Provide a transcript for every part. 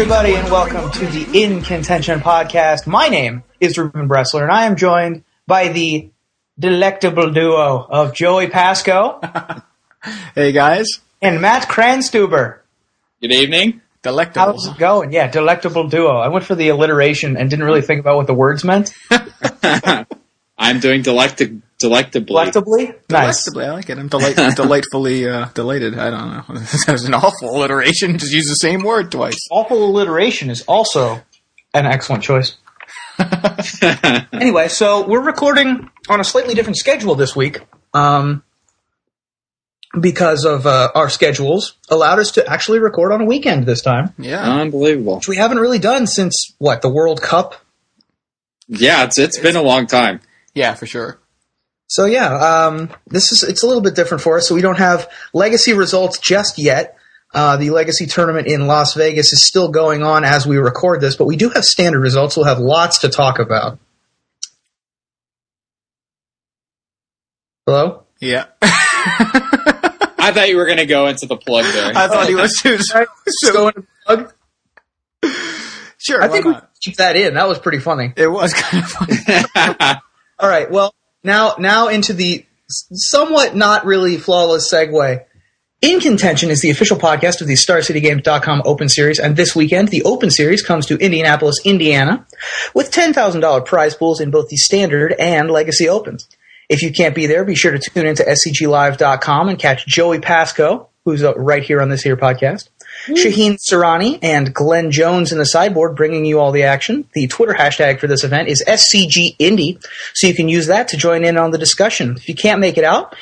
everybody, and welcome to the In Contention podcast. My name is Ruben Bressler, and I am joined by the delectable duo of Joey Pasco Hey guys, and Matt Cranstuber. Good evening. delectables. How's it going? Yeah, delectable duo. I went for the alliteration and didn't really think about what the words meant. I'm doing delecti- delectably. Delectably? Nice. Delectably, I like it. I'm delight- delightfully uh, delighted. I don't know. that was an awful alliteration. Just use the same word twice. Awful alliteration is also an excellent choice. Anyway, so we're recording on a slightly different schedule this week. Um, because of uh, our schedules allowed us to actually record on a weekend this time, Yeah. Unbelievable. which we haven't really done since what the World Cup. Yeah, it's it's been a long time. Yeah, for sure. So yeah, um, this is it's a little bit different for us. So we don't have legacy results just yet. Uh, the legacy tournament in Las Vegas is still going on as we record this, but we do have standard results. We'll have lots to talk about. Hello. Yeah. I thought you were going to go into the plug there. I thought he was too. Let's go into plug. Sure. I why think we not? should keep that in. That was pretty funny. it was kind of funny. All right. Well, now now into the somewhat not really flawless segue. In Contention is the official podcast of the StarCityGames.com Open Series, and this weekend the Open Series comes to Indianapolis, Indiana, with ten thousand dollar prize pools in both the Standard and Legacy Opens. If you can't be there, be sure to tune into scglive.com and catch Joey Pasco, who's uh, right here on this here podcast. Hmm. Shaheen Soorani and Glenn Jones in the sideboard bringing you all the action. The Twitter hashtag for this event is SCG SCGIndy, so you can use that to join in on the discussion. If you can't make it out,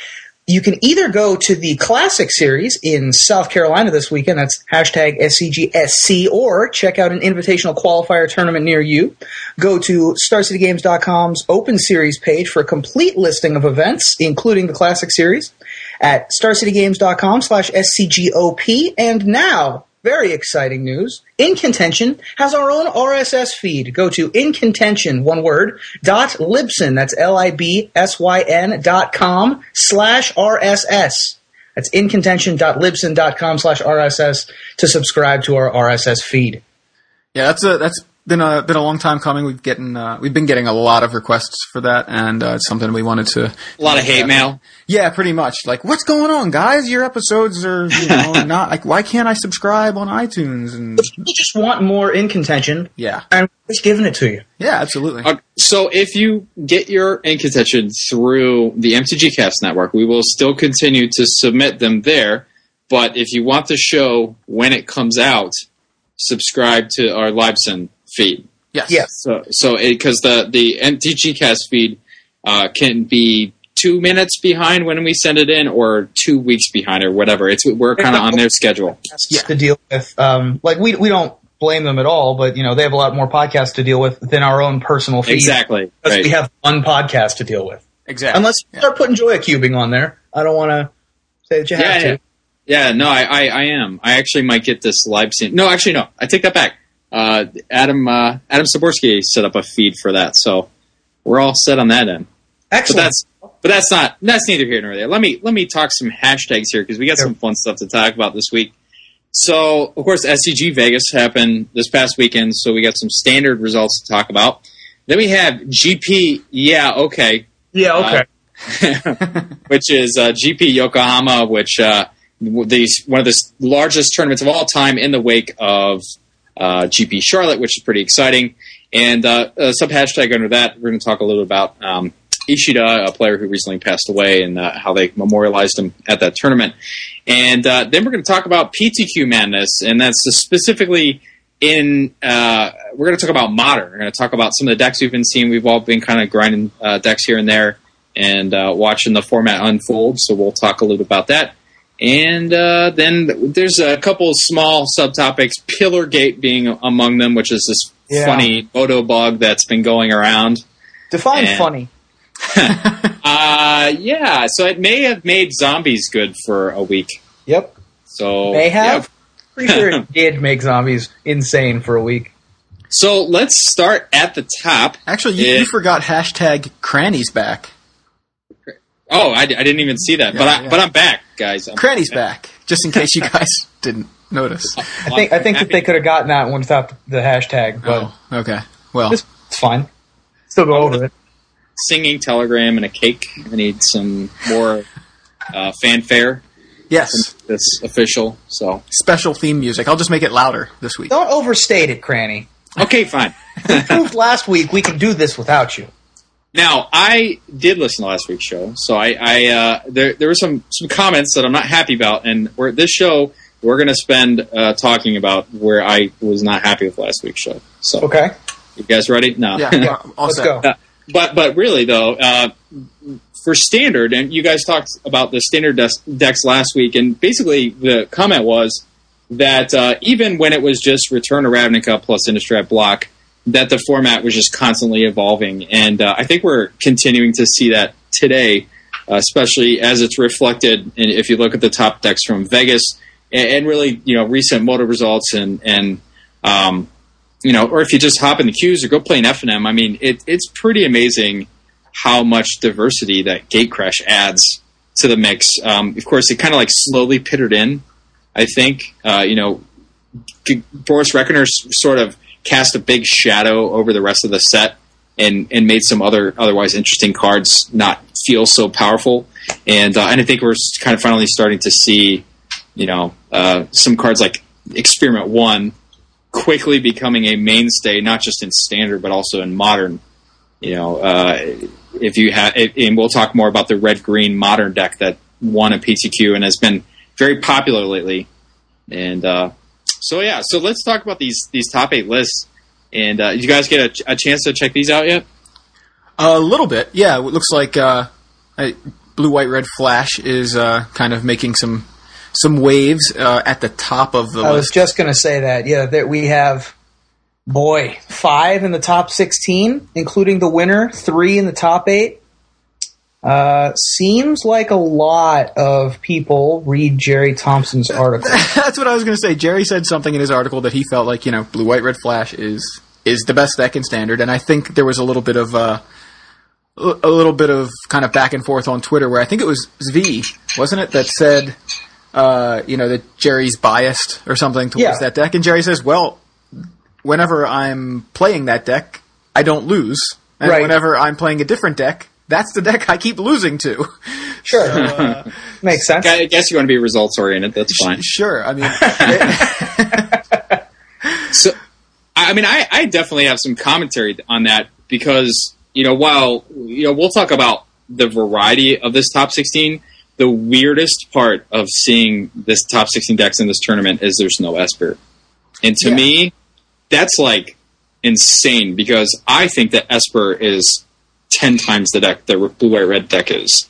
you can either go to the Classic Series in South Carolina this weekend, that's hashtag SCGSC, or check out an invitational qualifier tournament near you. Go to StarCityGames.com's Open Series page for a complete listing of events, including the Classic Series, at StarCityGames.com slash SCGOP. And now, very exciting news, In Contention has our own RSS feed. Go to In Contention, one word, dot Libsyn, that's L-I-B-S-Y-N dot com slash RSS. That's incontention.libsyn.com slash RSS to subscribe to our RSS feed. Yeah, that's a that's been a been a long time coming. We've getting uh, we've been getting a lot of requests for that, and uh, it's something we wanted to. a lot of hate mail. Yeah, pretty much. Like, what's going on, guys? Your episodes are you know not like why can't I subscribe on iTunes? And People just want more In Contention, yeah, and we're just giving it to you. yeah, absolutely. Uh, so if you get your in contention through the MTG Cast Network, we will still continue to submit them there. But if you want the show when it comes out, subscribe to our Libsyn feed. Yes. Yes. So, so because the the MTG Cast feed uh, can be two minutes behind when we send it in, or two weeks behind, or whatever. It's we're kind of on their schedule. Yeah. to deal with. Um, like we we don't blame them at all, but you know they have a lot more podcasts to deal with than our own personal feed. Exactly. Because Right. we have one podcast to deal with. Exactly. Unless you start putting Joya cubing on there, I don't want to say that you have yeah, to. yeah. Yeah, no, I, I, I am. I actually might get this live scene. No, actually, no. I take that back. Uh, Adam uh, Adam Styborski set up a feed for that, so we're all set on that end. But that's but that's not that's neither here nor there. Let me let me talk some hashtags here because we got some fun stuff to talk about this week. So of course SCG Vegas happened this past weekend, so we got some standard results to talk about. Then we have GP. Yeah, okay. yeah, okay. which is uh, GP Yokohama, which uh, the one of the largest tournaments of all time in the wake of uh, GP Charlotte, which is pretty exciting. And uh, a sub hashtag under that, we're going to talk a little about um, Ishida, a player who recently passed away, and uh, how they memorialized him at that tournament. And uh, then we're going to talk about PTQ Madness, and that's specifically in. Uh, we're going to talk about modern. We're going to talk about some of the decks we've been seeing. We've all been kind of grinding uh, decks here and there and uh, watching the format unfold. So we'll talk a little bit about that. And uh, then there's a couple of small subtopics, Pillargate being among them, which is this Yeah. funny photo bug that's been going around. Define and- funny. Uh, yeah, so it may have made zombies good for a week. Yep. So They have. yeah. Pretty sure it did make zombies insane for a week. So let's start at the top. Actually, you, Yeah. you forgot hashtag crannies back. Oh, I, I didn't even see that, but I, yeah. but I'm back, guys. I'm Crannies back. Just in case you guys didn't notice. I think I think that they could have gotten that one without the, the hashtag, but Oh, okay. Well, it's, it's fine. Still go over it. singing telegram and a cake. I need some more uh, fanfare. yes. This official. So Special theme music. I'll just make it louder this week. Don't overstate it, Cranny. okay, fine. Proved last week we can do this without you. Now I did listen to last week's show, so I, I uh, there there were some some comments that I'm not happy about, and we're, this show we're going to spend uh, talking about where I was not happy with last week's show. So Okay, you guys ready? No. Yeah. yeah, let's set. go. but but really though, uh, for standard, and you guys talked about the standard des- decks last week, and basically the comment was that uh, even when it was just Return to Ravnica plus Innistrad block, that the format was just constantly evolving, and uh, I think we're continuing to see that today, especially as it's reflected. And if you look at the top decks from Vegas, and, and really you know recent moto results, and and um, you know, or if you just hop in the queues or go play an FNM, I mean, it, it's pretty amazing how much diversity that Gatecrash adds to the mix. Um, of course, it kind of like slowly pittered in. I think, uh, you know, Boros Reckoner sort of cast a big shadow over the rest of the set and and made some other otherwise interesting cards not feel so powerful. And uh, and I think we're kind of finally starting to see, you know, uh, some cards like Experiment One quickly becoming a mainstay, not just in standard but also in modern. You know, uh, if you have, and we'll talk more about the red green modern deck that won a PTQ and has been very popular lately. And uh, so yeah, so let's talk about these these top eight lists. And uh, you guys get a, a chance to check these out yet? A little bit, yeah. It looks like uh, blue, white, red flash is uh, kind of making some some waves uh, at the top of the I was just going to say that. Yeah, that we have, boy, five in the top 16, including the winner, three in the top eight. Uh, seems like a lot of people read Jerry Thompson's article. That's what I was going to say. Jerry said something in his article that he felt like you know blue, white, red flash is is the best deck in standard, and I think there was a little bit of uh, a little bit of kind of back and forth on Twitter where I think it was V, wasn't it, that said uh, you know that Jerry's biased or something towards Yeah. that deck, and Jerry says, well, whenever I'm playing that deck, I don't lose, and Right. whenever I'm playing a different deck. That's the deck I keep losing to. Sure. uh, Makes sense. I guess you want to be results oriented. That's fine. Sure, I mean, it- So, I I mean, I, I definitely have some commentary on that because you know, while you know, we'll talk about the variety of this top sixteen. The weirdest part of seeing this top sixteen decks in this tournament is there's no Esper, and to Yeah. me, that's like insane because I think that Esper is ten times the deck the blue white red deck is.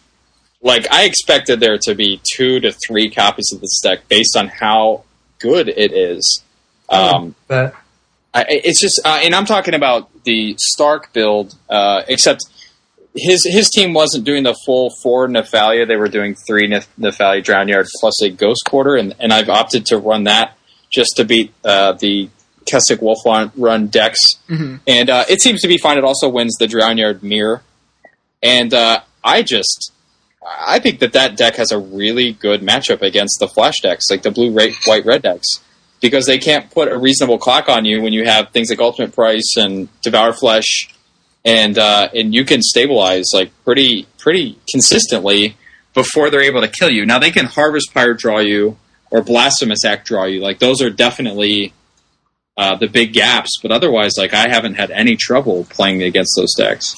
Like I expected there to be two to three copies of this deck based on how good it is. Um, But I, it's just, uh, and I'm talking about the Stark build, uh, except his his team wasn't doing the full four Nephalia. They were doing three Nef- Nephalia Drownyard plus a Ghost Quarter, and, and I've opted to run that just to beat uh, the Kessig Wolf run, run decks. And uh, it seems to be fine. It also wins the Drownyard Mirror. And uh, I just, I think that that deck has a really good matchup against the Flash decks, like the blue, red, white, red decks because they can't put a reasonable clock on you when you have things like Ultimate Price and Devour Flesh, and uh, and you can stabilize like pretty pretty consistently before they're able to kill you. Now they can Harvest Pyre draw you or Blasphemous Act draw you. Like those are definitely uh, the big gaps, but otherwise, like I haven't had any trouble playing against those decks.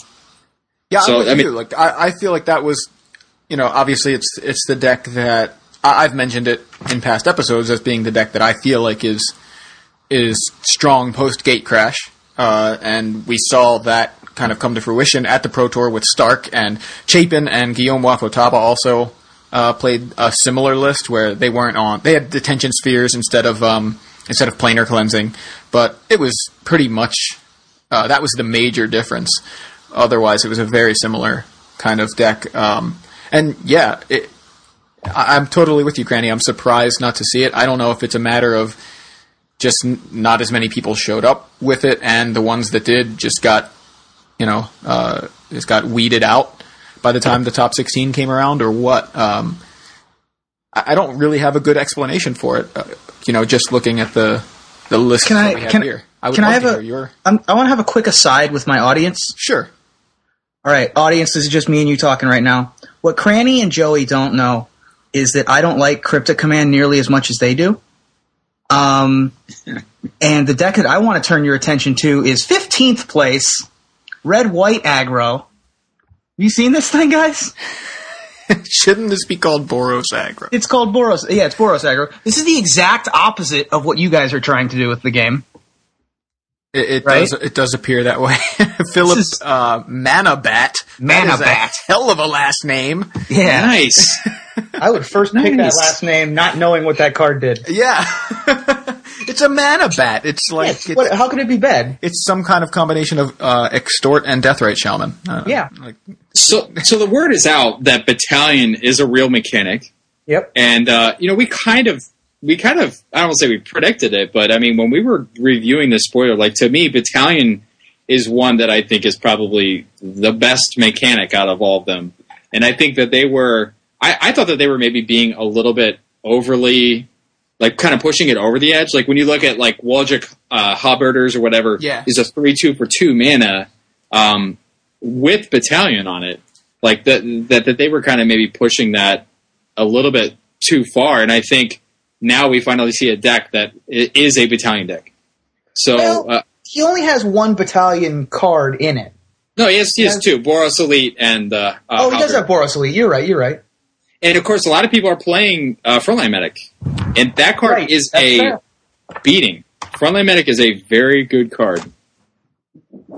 Yeah, So, I mean- you. Like, I, I feel like that was, you know, obviously it's it's the deck that I, I've mentioned it in past episodes as being the deck that I feel like is is strong post gatecrash, uh, and we saw that kind of come to fruition at the Pro Tour with Stark and Chapin and Guillaume Wafo-Tapa also uh, played a similar list where they weren't on. They had detention spheres instead of um, instead of planar cleansing, but it was pretty much uh, that was the major difference. Otherwise, it was a very similar kind of deck. Um, and yeah, it, I, I'm totally with you, Cranny. I'm surprised not to see it. I don't know if it's a matter of just n- not as many people showed up with it, and the ones that did just got, you know, uh, just got weeded out by the time the top 16 came around, or what. Um, I don't really have a good explanation for it. Uh, you know, just looking at the the list Can I- we have can- here. I would can I have a- your I want to have a quick aside with my audience. sure. All right, audience, this is just me and you talking right now. What Cranny and Joey don't know is that I don't like Cryptic Command nearly as much as they do. Um, and the deck that I want to turn your attention to is 15th place, Red White Aggro. You seen this thing, guys? Shouldn't this be called Boros Aggro? It's called Boros. Yeah, it's Boros Aggro. This is the exact opposite of what you guys are trying to do with the game. It, it Right? does. It does appear that way. Philip This is- uh, Manabat. That is a Manabat. hell of a last name. Yeah, Nice. I would first pick that last name, not knowing what that card did. Yeah, it's a mana bat. It's like Yes, it's, what, how could it be bad? it's some kind of combination of uh, extort and deathrite shaman. Uh, Yeah. like so, so the word is out that Battalion is a real mechanic, Yep. and uh, you know we kind of, we kind of, I don't want to say we predicted it, but I mean when we were reviewing this spoiler, like to me, Battalion is one that I think is probably the best mechanic out of all of them, and I think that they were, I, I thought that they were maybe being a little bit overly. Like kind of pushing it over the edge. Like when you look at like Waldrick uh, or whatever, Yeah. is a three two for two mana. Um, with battalion on it like that that, that they were kind of maybe pushing that a little bit too far and i think now we finally see a deck that is a battalion deck so Well- uh, He only has one battalion card in it. no he has, he has Yeah. two boros elite and uh, uh, Oh, he does have Boros Elite. You're right. You're right. And of course a lot of people are playing uh, frontline medic and that card Right, is that's a fair. beating frontline medic is a very good card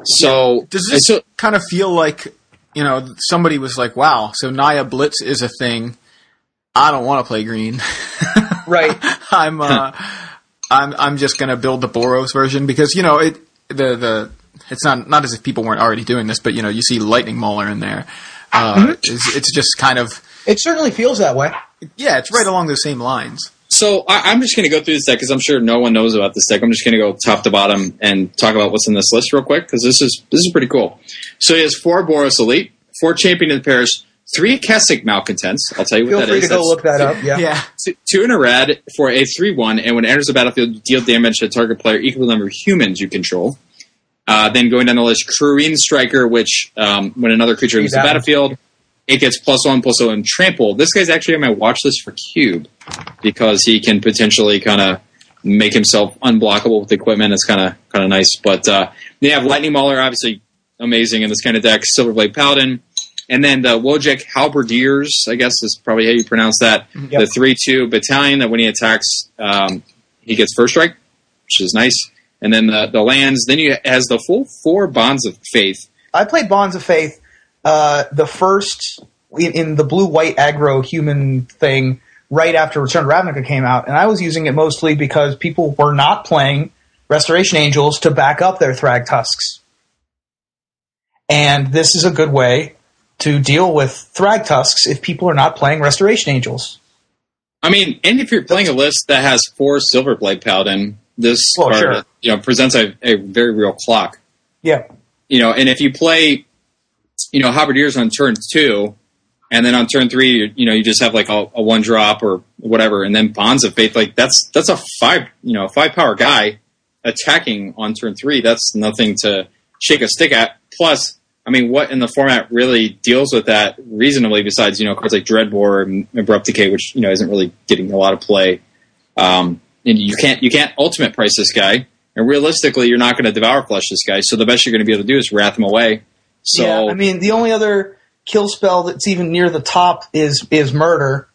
so Does this so kind of feel like you know somebody was like, "Wow, so Naya Blitz is a thing." I don't want to play green. Right. I'm uh, I'm I'm just gonna build the Boros version because you know it the the it's not not as if people weren't already doing this, but you know you see Lightning Mauler in there. Uh, Mm-hmm. it's, it's just kind of It certainly feels that way. yeah, it's right along those same lines. So I, I'm just going to go through this deck because I'm sure no one knows about this deck. I'm just going to go top to bottom and talk about what's in this list real quick because this is this is pretty cool. So he has four Boros Elite, four Champion of the Parish, three Kessig Malcontents. I'll tell you what Feel that free is. to go look that up. Yeah. Yeah, two- Two in a red for a three-one, and when it enters the battlefield, deal damage to target player equal to the number of humans you control. Uh, then going down the list, Kruin Striker, which um, when another creature leaves the battlefield, it gets plus one, plus one, trample. This guy's actually on my watch list for Cube because he can potentially kind of make himself unblockable with equipment. It's kind of kind of nice. But uh, they have Lightning Mauler, obviously amazing in this kind of deck. Silverblade Paladin, and then the Wojek Halberdiers, I guess is probably how you pronounce that. Yep. The three two battalion that when he attacks, um, he gets first strike, which is nice. And then the, the lands. Then you has the full four bonds of faith. I played Bonds of Faith, uh, the first in, in the blue white aggro human thing right after Return to Ravnica came out, and I was using it mostly because people were not playing Restoration Angels to back up their Thrag Tusks. And this is a good way to deal with Thrag Tusks if people are not playing Restoration Angels. I mean, and if you're playing a list that has four Silverblade Paladin, this Well, sure. You know presents a, a very real clock. Yeah. you know, and if you play, you know, Halberdiers on turn two, and then on turn three, you, you know, you just have like a, a one drop or whatever, and then Bonds of Faith, like that's that's a five, you know, five power guy attacking on turn three. That's nothing to shake a stick at. Plus, I mean, what in the format really deals with that reasonably? Besides, you know, cards like Dreadbore and Abrupt Decay, which you know isn't really getting a lot of play. Um, and you can't you can't ultimate price this guy. And realistically, you're not going to devour flesh this guy. So the best you're going to be able to do is wrath him away. So yeah. I mean, the only other kill spell that's even near the top is is murder.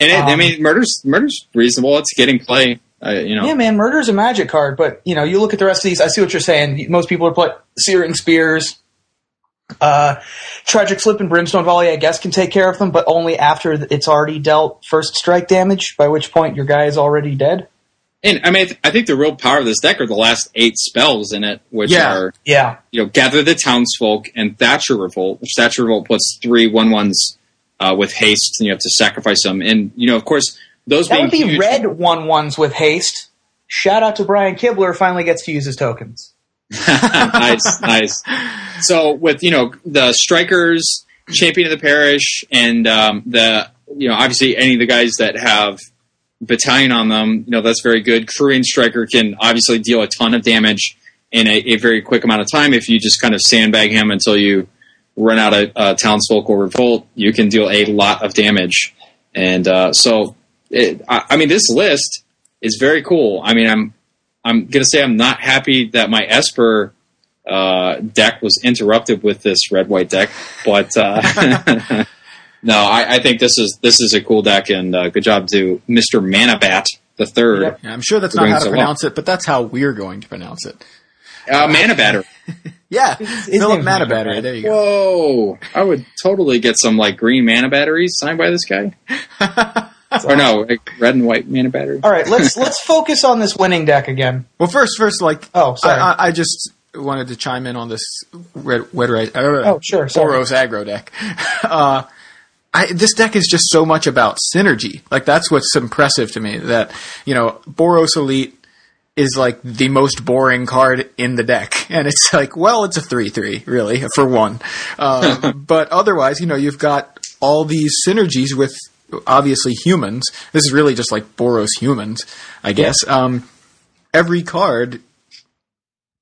and it, I um, mean, murder's murder's reasonable. It's getting play. Uh, you know, Yeah, man, murder's a magic card, but you know, you look at the rest of these. I see what you're saying. Most people are playing searing spears. Uh, tragic slip and brimstone volley, I guess, can take care of them, but only after it's already dealt first strike damage. By which point your guy is already dead. And I mean, I th- I think the real power of this deck are the last eight spells in it, which Yeah. are Yeah, you know, gather the townsfolk and Thatcher Revolt. Which Thatcher Revolt puts three one ones uh, with haste, and you have to sacrifice them. And you know, of course, those that being would be huge- red one ones with haste. Shout out to Brian Kibler, finally gets to use his tokens. nice, nice. So with you know the strikers, champion of the parish, and um, the you know, obviously any of the guys that have battalion on them, you know, that's very good. Kruin Striker can obviously deal a ton of damage in a, a very quick amount of time. If you just kind of sandbag him until you run out of uh, Townsfolk or Revolt, you can deal a lot of damage. And uh, so, it, I, I mean, this list is very cool. I mean, I'm I'm gonna say I'm not happy that my Esper uh, deck was interrupted with this red white deck, but uh, no, I, I, think this is this is a cool deck, and uh, good job to Mister Manabat the third. Yep. Yeah, I'm sure that's not how to pronounce it, but that's how we're going to pronounce it. Uh, Manabatter. yeah, it's, it's Philip Mana Battery. There you go. Whoa! I would totally get some like green mana batteries signed by this guy. or no, like red and white mana battery. All right, let's let's focus on this winning deck again. Well, first, first, like, oh, sorry, I, I, I just wanted to chime in on this red, red, red uh, oh, sure, sorry. Boros aggro deck. Uh, I, this deck is just so much about synergy. Like that's what's impressive to me. That you know, Boros Elite is like the most boring card in the deck, and it's like, well, it's a three-three, really, for one. Um, but otherwise, you know, you've got all these synergies with obviously humans. This is really just like Boros humans, I guess. Yeah. Um, every card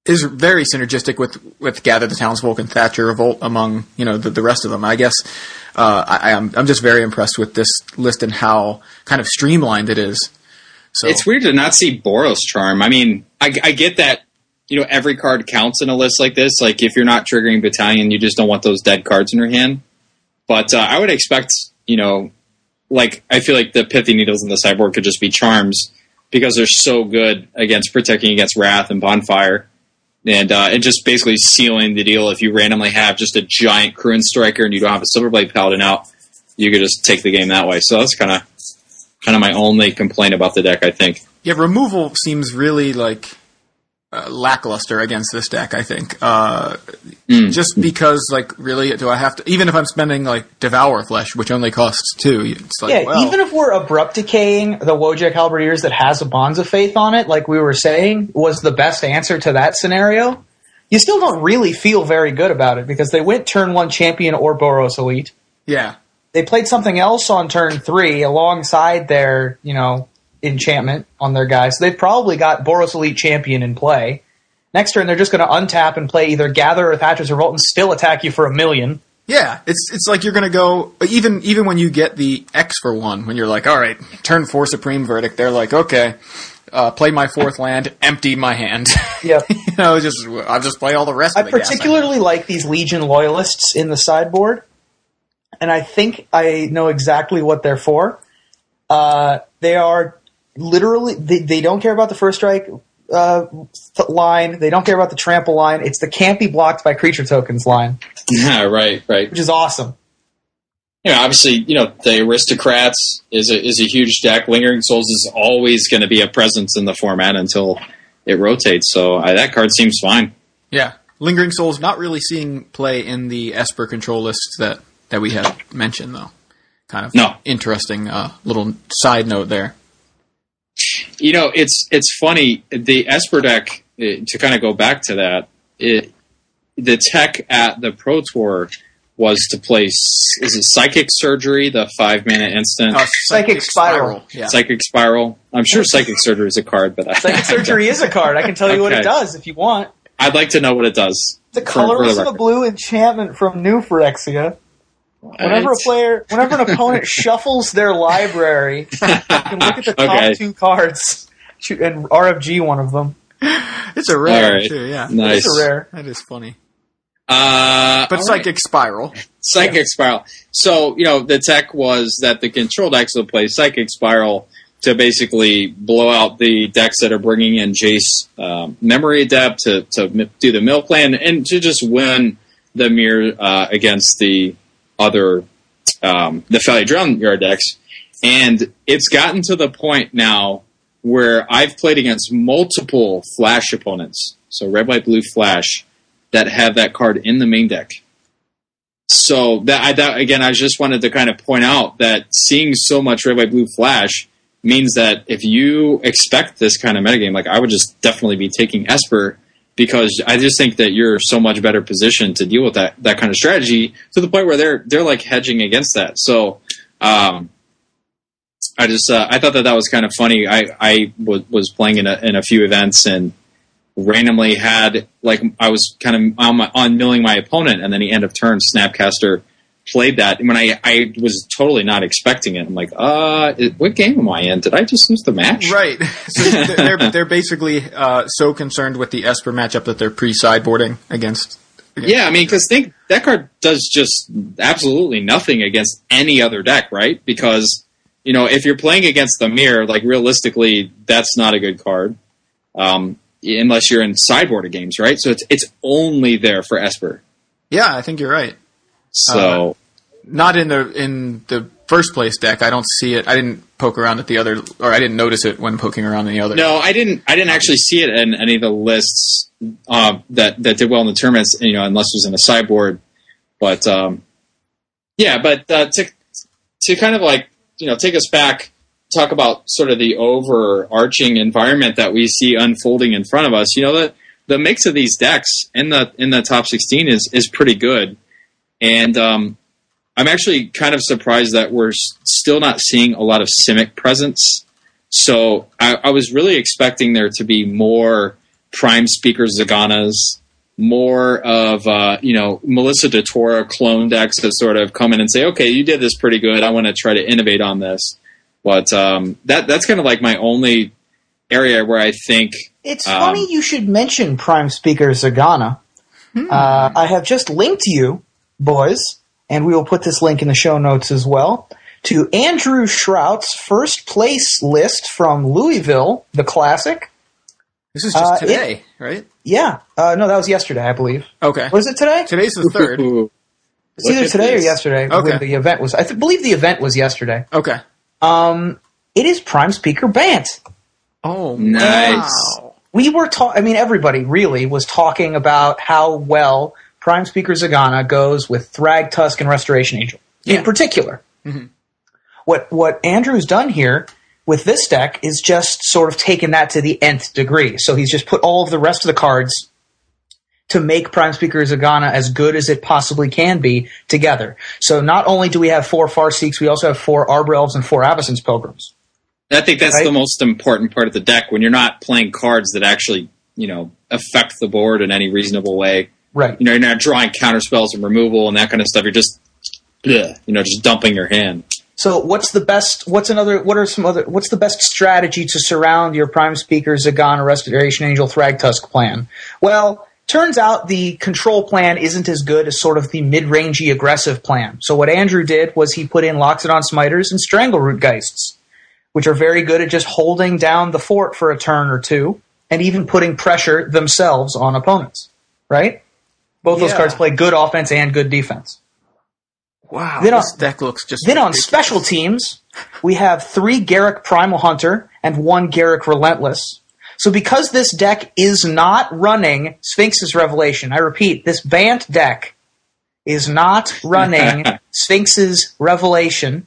is very synergistic with with Gather the Townsfolk and Thatcher Revolt among you know the, the rest of them. I guess uh, I, am I'm, I'm just very impressed with this list and how kind of streamlined it is. So it's weird to not see Boros Charm. I mean, I, I get that you know every card counts in a list like this. Like if you're not triggering Battalion, you just don't want those dead cards in your hand. But uh, I would expect you know, like I feel like the Pithing Needles in the sideboard could just be charms because they're so good against protecting against Wrath and Bonfire and uh, and just basically sealing the deal. If you randomly have just a giant Kruin striker and you don't have a Silverblade Paladin out, you could just take the game that way. So that's kind of kind of my only complaint about the deck. I think. Yeah, removal seems really like uh, lackluster against this deck. I think uh, mm. just because, like, really, do I have to? Even if I'm spending like Devour Flesh, which only costs two, it's like, yeah. Well, even if we're abrupt decaying the Wojek Halberdiers that has a Bonds of Faith on it, like we were saying, was the best answer to that scenario. You still don't really feel very good about it because they went turn one champion or Boros Elite. Yeah. They played something else on turn three alongside their, you know, enchantment on their guys. So they've probably got Boros Elite Champion in play. Next turn, they're just going to untap and play either Gather or Thatcher's Revolt and still attack you for a million. Yeah, it's it's like you're going to go even even when you get the X for one, when you're like, all right, turn four Supreme Verdict, they're like, okay, uh, play my fourth land, empty my hand. Yep. you know, just I'll just play all the rest. I particularly like these Legion loyalists in the sideboard, and I think I know exactly what they're for. Uh, they are literally they, they don't care about the first strike uh, line. They don't care about the trample line. It's the can't be blocked by creature tokens line. Yeah, right, right. Which is awesome. Yeah, obviously, you know, the aristocrats is a, is a huge deck. Lingering Souls is always going to be a presence in the format until it rotates. So I, that card seems fine. Yeah, Lingering Souls not really seeing play in the Esper control lists that that we have mentioned though. Kind of no. interesting uh, little side note there. You know, it's it's funny. The Esper deck eh, to kind of go back to that. It, the tech at the Pro Tour was to place is it Psychic Surgery, the five mana instant? Oh, Psychic Spiral. Spiral. Yeah. Psychic Spiral. I'm sure Psychic Surgery is a card, but I, Psychic Surgery is a card. I can tell you okay. what it does if you want. I'd like to know what it does. The colorless of a blue enchantment from New Phyrexia. Whenever a player, whenever an opponent shuffles their library, you can look at the top okay. two cards and RFG one of them. It's a rare right. too, yeah. Nice. It's a rare. That is funny. Uh, but Psychic right. Spiral. Psychic yeah. Spiral. So, you know, the tech was that the control decks will play Psychic Spiral to basically blow out the decks that are bringing in Jace um, Memory Adept to, to do the Milk Land and to just win the mirror uh, against the other um, the Felly Drownyard decks, and it's gotten to the point now where I've played against multiple Flash opponents, so red, white, blue Flash, that have that card in the main deck. So that, I, that again, I just wanted to kind of point out that seeing so much red, white, blue Flash means that if you expect this kind of metagame, like I would just definitely be taking Esper because I just think that you're so much better positioned to deal with that that kind of strategy to the point where they're they're like hedging against that. So um, I just uh, I thought that that was kind of funny. I I w- was playing in a in a few events and randomly had like I was kind of on, my, on milling my opponent, and then the end of turn Snapcaster played that when I I was totally not expecting it. I'm like, uh, what game am I in? Did I just lose the match? Right. So they're they're basically uh, so concerned with the Esper matchup that they're pre-sideboarding against. against Yeah, I mean, because think that card does just absolutely nothing against any other deck, right? Because you know, if you're playing against the mirror, like realistically, that's not a good card, um, unless you're in sideboarded games, right? So it's it's only there for Esper. Yeah, I think you're right. So Not in the in the first place deck. I don't see it. I didn't poke around at the other, or I didn't notice it when poking around in the other. no, I didn't. I didn't actually see it in any of the lists uh, that that did well in the tournaments. You know, unless it was in a sideboard. But um, yeah, but uh, to to kind of like you know take us back, talk about sort of the overarching environment that we see unfolding in front of us. You know, the the mix of these decks in the in the top sixteen is is pretty good, and um, I'm actually kind of surprised that we're s- still not seeing a lot of Simic presence. So I, I was really expecting there to be more Prime Speaker Zeganas, more of uh, you know Melissa DeTora clone decks that sort of come in and say, okay, you did this pretty good. I want to try to innovate on this. But um, that that's kind of like my only area where I think It's Um, funny you should mention Prime Speaker Zegana. Uh, I have just linked you, boys, and we will put this link in the show notes as well, to Andrew Shrout's first place list from Louisville, the Classic. this is just uh, today, right? Yeah. Uh, no, that was yesterday, I believe. Okay. Was it today? Today's the third. It's either at today or yesterday Okay. when the event was. I th- believe the event was yesterday. Okay. Um, it is Prime Speaker Bant. Oh, Nice. wow. we were talking. I mean, everybody really was talking about how well Prime Speaker Zegana goes with Thrag Tusk and Restoration Angel Yeah. in particular. Mhm. What what Andrew's done here with this deck is just sort of taken that to the nth degree. So he's just put all of the rest of the cards to make Prime Speaker Zegana as good as it possibly can be together. So not only do we have four Farseeks, we also have four Arbor Elves and four Avacyn's Pilgrims. I think that's Right. the most important part of the deck when you're not playing cards that actually you know affect the board in any reasonable way. Right. You know, you're not drawing counter spells and removal and that kind of stuff. You're just, bleh, you know, just dumping your hand. So what's the best? What's another? What are some other? What's the best strategy to surround your Prime Speaker Zegana Restoration Angel Thragtusk plan? Well, turns out the control plan isn't as good as sort of the mid-rangey aggressive plan. So what Andrew did was he put in Loxodon Smiters and Strangleroot Geists, which are very good at just holding down the fort for a turn or two, and even putting pressure themselves on opponents. Right? Both those Yeah. cards play good offense and good defense. Wow. Then this on- deck looks just. Then on special teams, we have three Garruk Primal Hunter and one Garruk Relentless. So because this deck is not running Sphinx's Revelation, I repeat, this Bant deck is not running Sphinx's Revelation.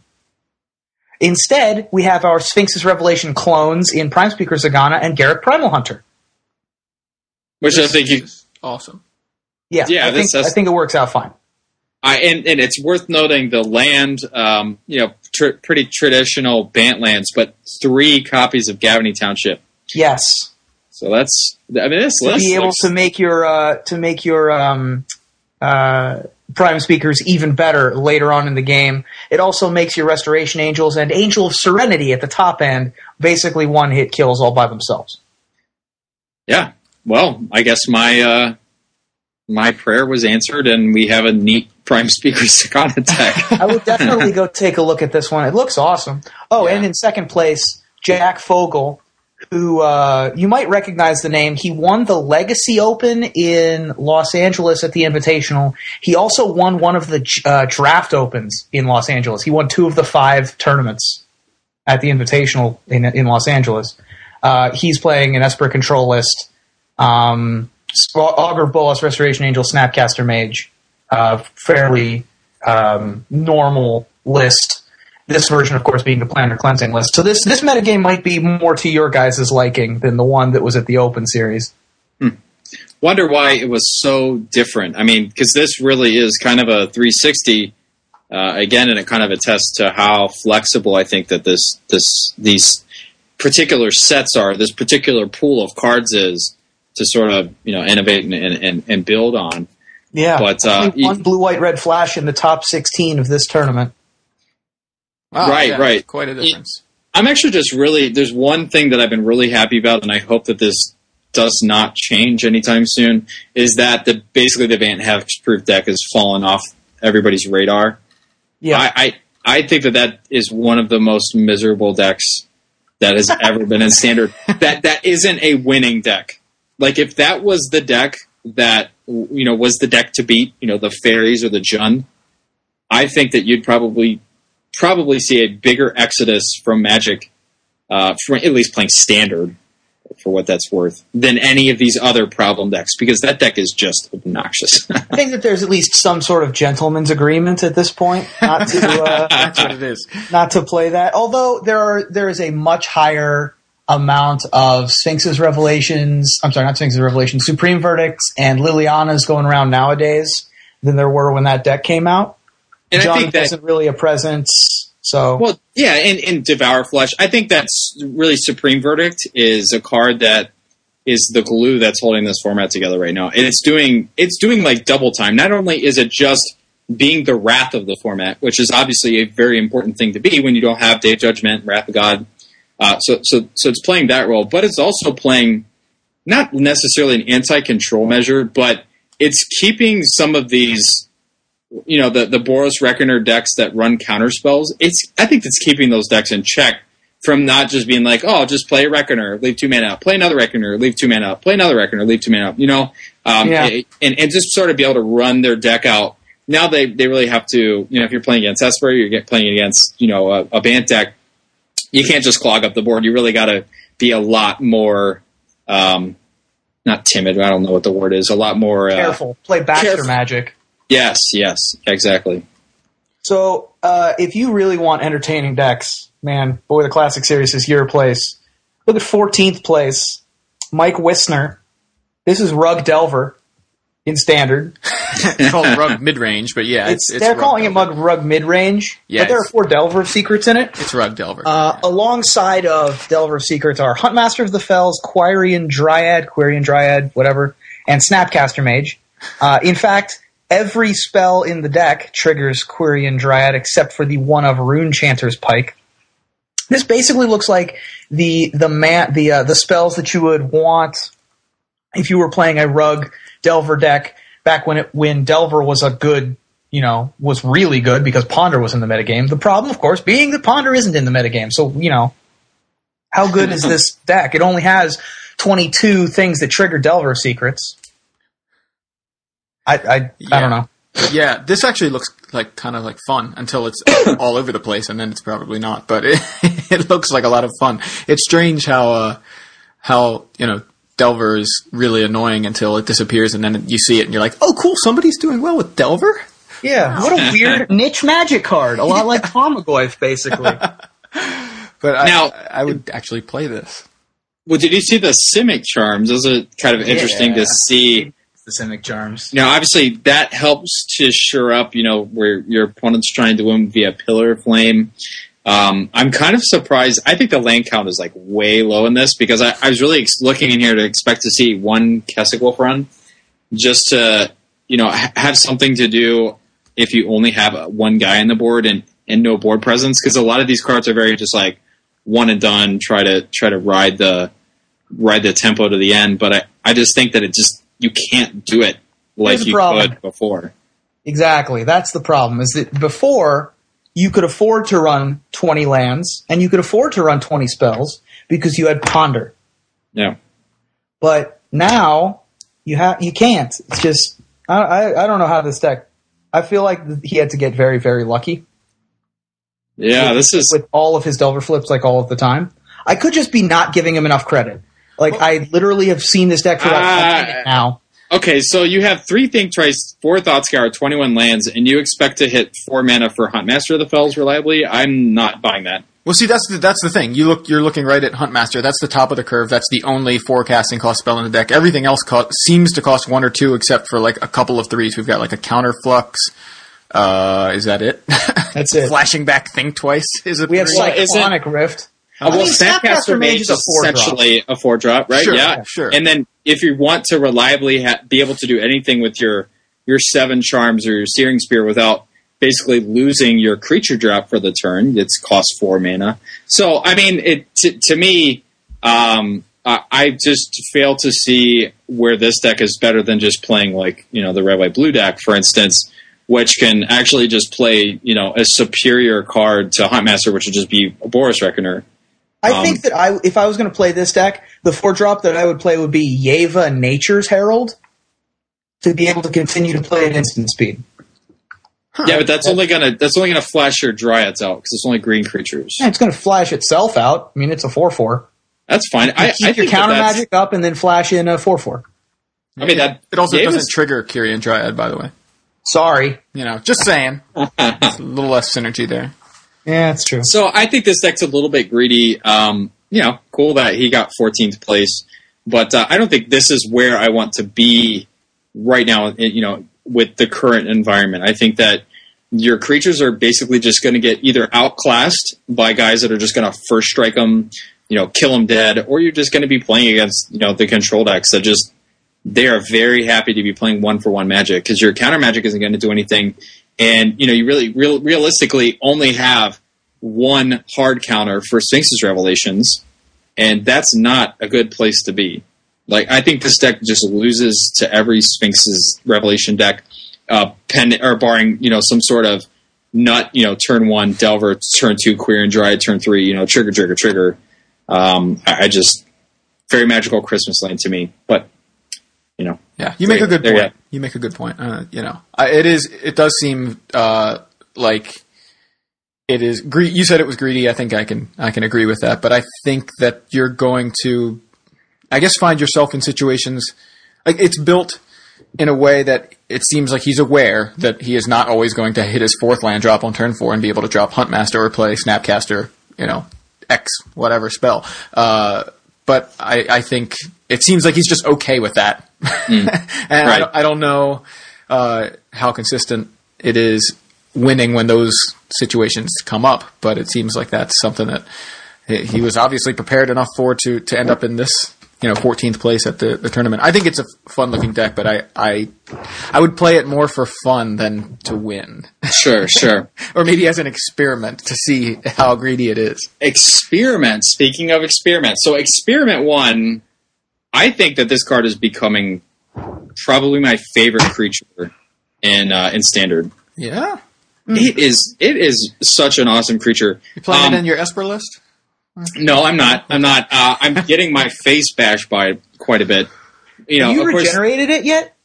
Instead, we have our Sphinx's Revelation clones in Prime Speaker Zegana and Garruk Primal Hunter. Which I think you, is awesome. Yeah, Yeah, I, think, I think it works out fine. I, and, and it's worth noting the land, um, you know, tr- pretty traditional Bant lands, but three copies of Gavony Township. Yes. So that's, I mean, this to be able looks- to make your uh, to make your um, uh, prime speakers even better later on in the game. It also makes your restoration angels and angel of serenity at the top end basically one hit kills all by themselves. yeah. Well, I guess my, uh, my prayer was answered and we have a neat Prime Speaker Zegana deck. I would definitely go take a look at this one. It looks awesome. Oh, Yeah. and in second place, Jack Fogel, who uh, you might recognize the name. He won the Legacy Open in Los Angeles at the Invitational. He also won one of the uh, Draft Opens in Los Angeles. He won two of the five tournaments at the Invitational in, in Los Angeles. Uh, he's playing an Esper control list. Um, Augur Bolas Restoration Angel Snapcaster Mage. Uh, fairly um, normal list. This version, of course, being the Planar Cleansing list. So this this metagame might be more to your guys' liking than the one that was at the Open Series. Wonder why it was so different. I mean, because this really is kind of a 360 uh, again, and it kind of attests to how flexible I think that this this these particular sets are, this particular pool of cards is to sort of you know innovate and and, and build on. Yeah, But, uh, one blue, white, red flash in the top 16 of this tournament. Wow, Right, yeah, right. Quite a difference. I'm actually just really there's one thing that I've been really happy about, and I hope that this does not change anytime soon. Is that the basically the Bant Hex proof deck has fallen off everybody's radar. Yeah, I, I I think that that is one of the most miserable decks that has ever been in standard. That that isn't a winning deck. Like if that was the deck that you know was the deck to beat, you know the fairies or the Jund, I think that you'd probably probably see a bigger exodus from Magic, uh, from at least playing standard for what that's worth than any of these other problem decks because that deck is just obnoxious. I think that there's at least some sort of gentleman's agreement at this point not to uh, That's what it is. not to play that. Although there are there is a much higher amount of Sphinx's revelations. I'm sorry, not Sphinx's revelations, Supreme verdicts and Liliana's going around nowadays than there were when that deck came out. and John I think that isn't really a presence, so Well, yeah, and, and Devour Flesh. I think that's really Supreme Verdict is a card that is the glue that's holding this format together right now, and it's doing it's doing like double time. Not only is it just being the wrath of the format, which is obviously a very important thing to be when you don't have Day of Judgment, Wrath of God. Uh, so so so it's playing that role, but it's also playing not necessarily an anti-control measure, but it's keeping some of these you know the the Boros Reckoner decks that run counter spells. It's I think it's keeping those decks in check from not just being like, oh, just play a Reckoner, leave two mana out, play another Reckoner, leave two mana out, play another Reckoner, leave two mana out. You know, um, Yeah. and and just sort of be able to run their deck out. Now they they really have to. You know, if you're playing against Esper, you're playing against you know a, a Bant deck. You can't just clog up the board. You really got to be a lot more. Um, not timid. I don't know what the word is. A lot more uh, careful. Play Baxter careful. Magic. Yes, yes, exactly. So, uh, if you really want entertaining decks, man, boy, the Classic Series is your place. Look at 14th place, Mike Wisner. This is Rug Delver in Standard. It's called rug mid range, but yeah, It's, it's, they're rug calling it. Mug Rug Mid Range, Yeah, but there are four Delver secrets in it. It's rug delver. Uh, alongside of Delver secrets are Huntmaster of the Fells, Quirion Dryad, Quirion Dryad, whatever, and Snapcaster Mage. Uh, in fact, every spell in the deck triggers Quirion Dryad except for the one of Rune Chanter's Pike. This basically looks like the the man the uh, the spells that you would want if you were playing a Rug Delver deck back when it when Delver was a good you know was really good because Ponder was in the metagame. The problem, of course, being that Ponder isn't in the metagame. So you know how good is this deck? It only has twenty two things that trigger Delver secrets. I I, I don't know. yeah, this actually looks like kind of like fun until it's all over the place, and then it's probably not. But it, it looks like a lot of fun. It's strange how uh, how you know Delver is really annoying until it disappears, and then you see it, and you're like, oh, cool, somebody's doing well with Delver. Yeah, what a weird niche magic card. A lot like Tarmogoyf, basically. But Now- I, I would actually play this. Well, did you see the Simic charms? Those are kind of interesting Yeah. to see. the Simic Charms. Now, obviously, that helps to shore up, you know, where your opponent's trying to win via Pillar of Flame. Um, I'm kind of surprised. I think the land count is like way low in this because I, I was really ex- looking in here to expect to see one Kessig Wolf run just to, you know, ha- have something to do if you only have uh, one guy on the board and, and no board presence because a lot of these cards are very just like one and done. Try to try to ride the ride the tempo to the end, but I, I just think that it just you can't do it like you problem. could before. Exactly. That's the problem. Is that before you could afford to run 20 lands and you could afford to run 20 spells because you had ponder. Yeah. But now you have you can't. It's just I, I I don't know how this deck. I feel like he had to get very very lucky Yeah, this is with all of his Delver flips like all of the time. I could just be not giving him enough credit. Like I literally have seen this deck for about minute now. Okay. So you have three Think Twice, four Thought Scour, twenty-one lands, and you expect to hit four mana for Huntmaster of the Fells reliably. I'm not buying that. Well, see, that's the, that's the thing. You look, you're looking right at Huntmaster. That's the top of the curve. That's the only forecasting cost spell in the deck. Everything else co- seems to cost one or two, except for like a couple of threes. We've got like a counter flux, Uh, is that it? That's it. Flashing back, think twice. Is it? We have three? Well, is it- Cyclonic Rift. Uh, well, mean, Snapcaster Snapcaster Mage Mage is is a four drop. essentially a four drop, right? Sure, yeah, sure. And then if you want to reliably ha- be able to do anything with your your seven charms or your searing spear without basically losing your creature drop for the turn, it's cost four mana. So I mean, it to, to me, um, I, I just fail to see where this deck is better than just playing like you know the red white blue deck, for instance. Which can actually just play, you know, a superior card to Huntmaster, which would just be a Boros Reckoner. I Um, think that I, if I was going to play this deck, the four drop that I would play would be Yeva Nature's Herald to be able to continue to play at instant speed. Yeah, but that's only gonna that's only gonna flash your dryads out because it's only green creatures. Yeah, it's going to flash itself out. I mean, it's a four four. That's fine. I, Keep I your think that counter magic up and then flash in a four four. I mean that It also Davis- doesn't trigger Quirion Dryad, by the way. Sorry. You know, just saying. A little less synergy there. Yeah, that's true. So I think this deck's a little bit greedy. Um, you know, cool that he got 14th place, but uh, I don't think this is where I want to be right now. You know, with the current environment, I think that your creatures are basically just going to get either outclassed by guys that are just going to first strike them, you know, kill them dead, or you're just going to be playing against you know the control decks that just they are very happy to be playing one for one magic because your counter magic isn't going to do anything, and you know you really real, realistically only have one hard counter for Sphinx's Revelations, and that's not a good place to be. Like I think this deck just loses to every Sphinx's Revelation deck, uh, pen or barring you know some sort of nut, you know, turn one Delver, turn two Quirion Dryad, turn three, you know, trigger, trigger, trigger. Um, I, I just very magical Christmas land to me, but you know, Yeah, you make a good There you point. You make a good point. Uh, you know, I, it is. It does seem uh, like it is. Gre- you said it was greedy. I think I can. I can agree with that. But I think that you're going to, I guess, find yourself in situations like it's built in a way that it seems like he's aware that he is not always going to hit his fourth land drop on turn four and be able to drop Huntmaster or play Snapcaster. You know, X whatever spell. Uh, but I, I think it seems like he's just okay with that. and I, Right. don't, I don't know uh, how consistent it is winning when those situations come up, but it seems like that's something that he he was obviously prepared enough for to, to end up in this you know 14th place at the, the tournament. I think it's a fun looking deck, but I, I I would play it more for fun than to win, sure, sure. or maybe as an experiment to see how greedy it is. experiment. Speaking of experiments, so experiment one, I think that this card is becoming probably my favorite creature in uh, in standard. Yeah, It is it is such an awesome creature. you playing Um, it in your Esper list? No, I'm not. I'm not. Uh, I'm getting my face bashed by it quite a bit. You know, you of course, regenerated it yet?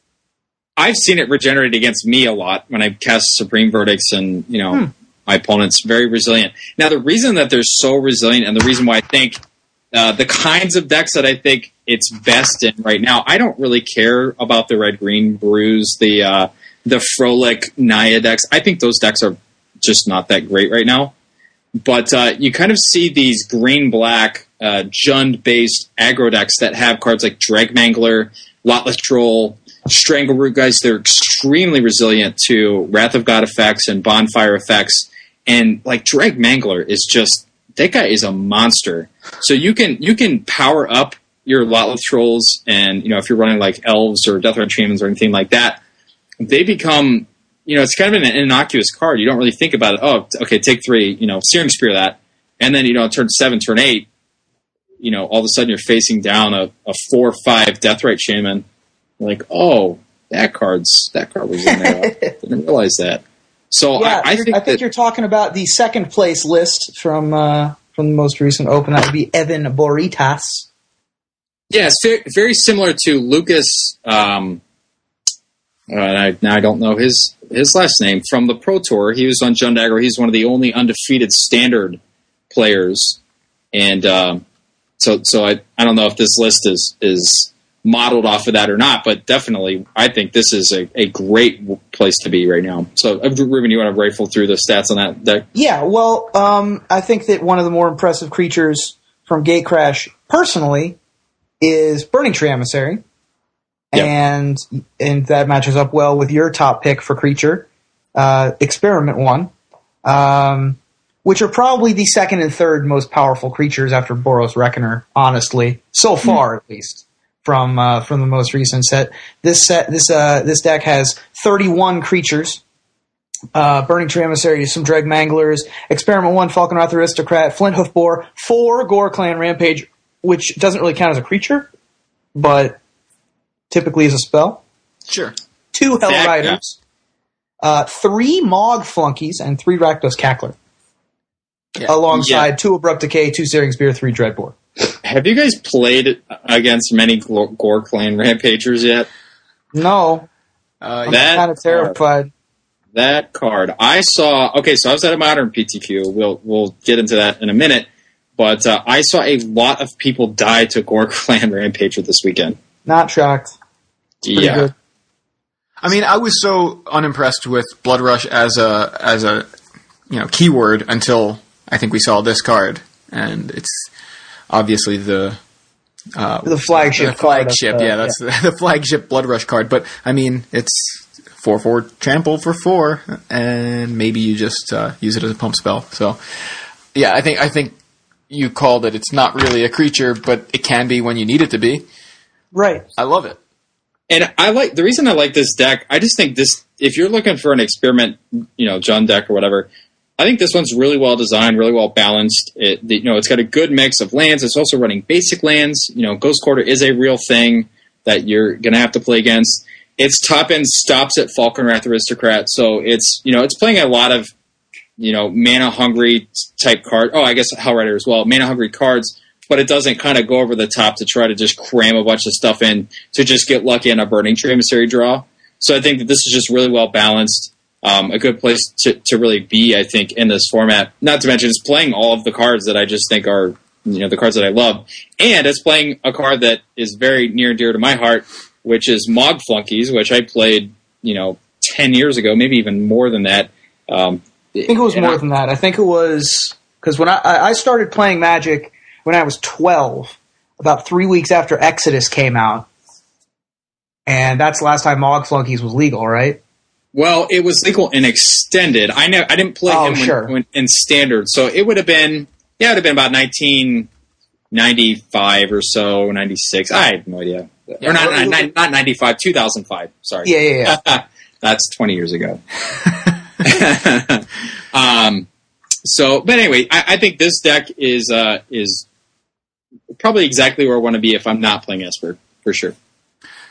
I've seen it regenerate against me a lot when I cast Supreme Verdicts, and you know, my opponent's very resilient. Now, the reason that they're so resilient, and the reason why I think uh, the kinds of decks that I think it's best in right now, I don't really care about the red green brews, the uh, the Frolic Naya decks. I think those decks are just not that great right now. But uh, you kind of see these green black uh, Jund based aggro decks that have cards like Dreg Mangler, Lotleth Troll, Strangleroot guys. They're extremely resilient to Wrath of God effects and Bonfire effects. And like Dreg Mangler is just that guy is a monster. So you can you can power up your Lotleth Trolls, and you know if you're running like Elves or Deathrite Shamans or anything like that, they become you know, it's kind of an innocuous card. You don't really think about it. Oh, okay, take three, you know, Searing Spear that. And then, you know, turn seven, turn eight, you know, all of a sudden you're facing down a, a four or five Deathrite Shaman. Like, oh, that card's, that card was in there. I didn't realize that. So Yeah, I, I think, I think that, you're talking about the second place list from uh, from the most recent Open. That would be Evan Boritas. yeah, it's very, very similar to Lucas, um, uh, I, now I don't know his his last name from the Pro Tour. He was on John Jundagger. He's one of the only undefeated standard players, and um, so so I, I don't know if this list is is modeled off of that or not, but definitely I think this is a, a great place to be right now. So uh, Ruben, you want to rifle through the stats on that deck? Yeah, well, um, I think that one of the more impressive creatures from Gatecrash, personally, is Burning Tree Emissary, Yep. and and that matches up well with your top pick for creature. uh, Experiment One, um, which are probably the second and third most powerful creatures after Boros Reckoner. Honestly, so far at least from uh, from the most recent set. This set this uh, this deck has 31 creatures. Uh, Burning Tree Emissary, some Dreg Manglers, Experiment 1, Falkenrath Aristocrat, Flint Hoof Boar, 4 Ghor-Clan Rampage, which doesn't really count as a creature, but typically is a spell. Sure. Two Hell Yeah, Riders, uh, three Mog Flunkies, and three Rakdos Cackler. Yeah. Alongside two Abrupt Decay, two Searing Spear, three Dreadbore. Have you guys played against many Ghor-Clan Rampagers yet? No, Uh, I'm That kind of terrified. That card, I saw. Okay, so I was at a modern PTQ. We'll we'll get into that in a minute. But uh, I saw a lot of people die to Gore Clan Rampager this weekend. Not shocked. Pretty yeah, good. I mean, I was so unimpressed with Blood Rush as a as a you know keyword until I think we saw this card, and it's obviously the uh, The flagship the card of flagship. the- yeah, that's the, the flagship Blood Rush card. But I mean, it's four four trample for four, and maybe you just uh, use it as a pump spell. So yeah, I think I think you called it. It's not really a creature, but it can be when you need it to be. Right. I love it. And I like the reason I like this deck. I just think this. If you're looking for an experiment, you know, Jund deck or whatever, I think this one's really well designed, really well balanced. It, you know, it's got a good mix of lands. It's also running basic lands. You know, Ghost Quarter is a real thing that you're going to have to play against. Its top end stops at Falkenrath Aristocrat, so it's you know it's playing a lot of you know mana hungry type card. Oh, I guess Hellrider as well, mana hungry cards. But it doesn't kind of go over the top to try to just cram a bunch of stuff in to just get lucky on a Burning Tree Emissary draw. So I think that this is just really well balanced. Um, a good place to, to really be, I think, in this format. Not to mention, it's playing all of the cards that I just think are, you know, the cards that I love, and it's playing a card that is very near and dear to my heart, which is Mog Flunkies, which I played, you know, ten years ago, maybe even more than that. Um, I think it was more I- than that. I think it was because when I I started playing Magic when I was 12, about three weeks after Exodus came out, and that's the last time Mog Flunkies was legal, right? Well, it was legal in extended. I know I didn't play Oh, him when, sure. when, in standard, so it would have been yeah, it would have been about nineteen ninety five or so, ninety six. I have no idea, Yeah, or not well, not, not ninety five, two thousand five. Sorry, Yeah, yeah, yeah. that's twenty years ago. um, so, but anyway, I, I think this deck is uh, is probably exactly where I want to be if I'm not playing Esper for sure.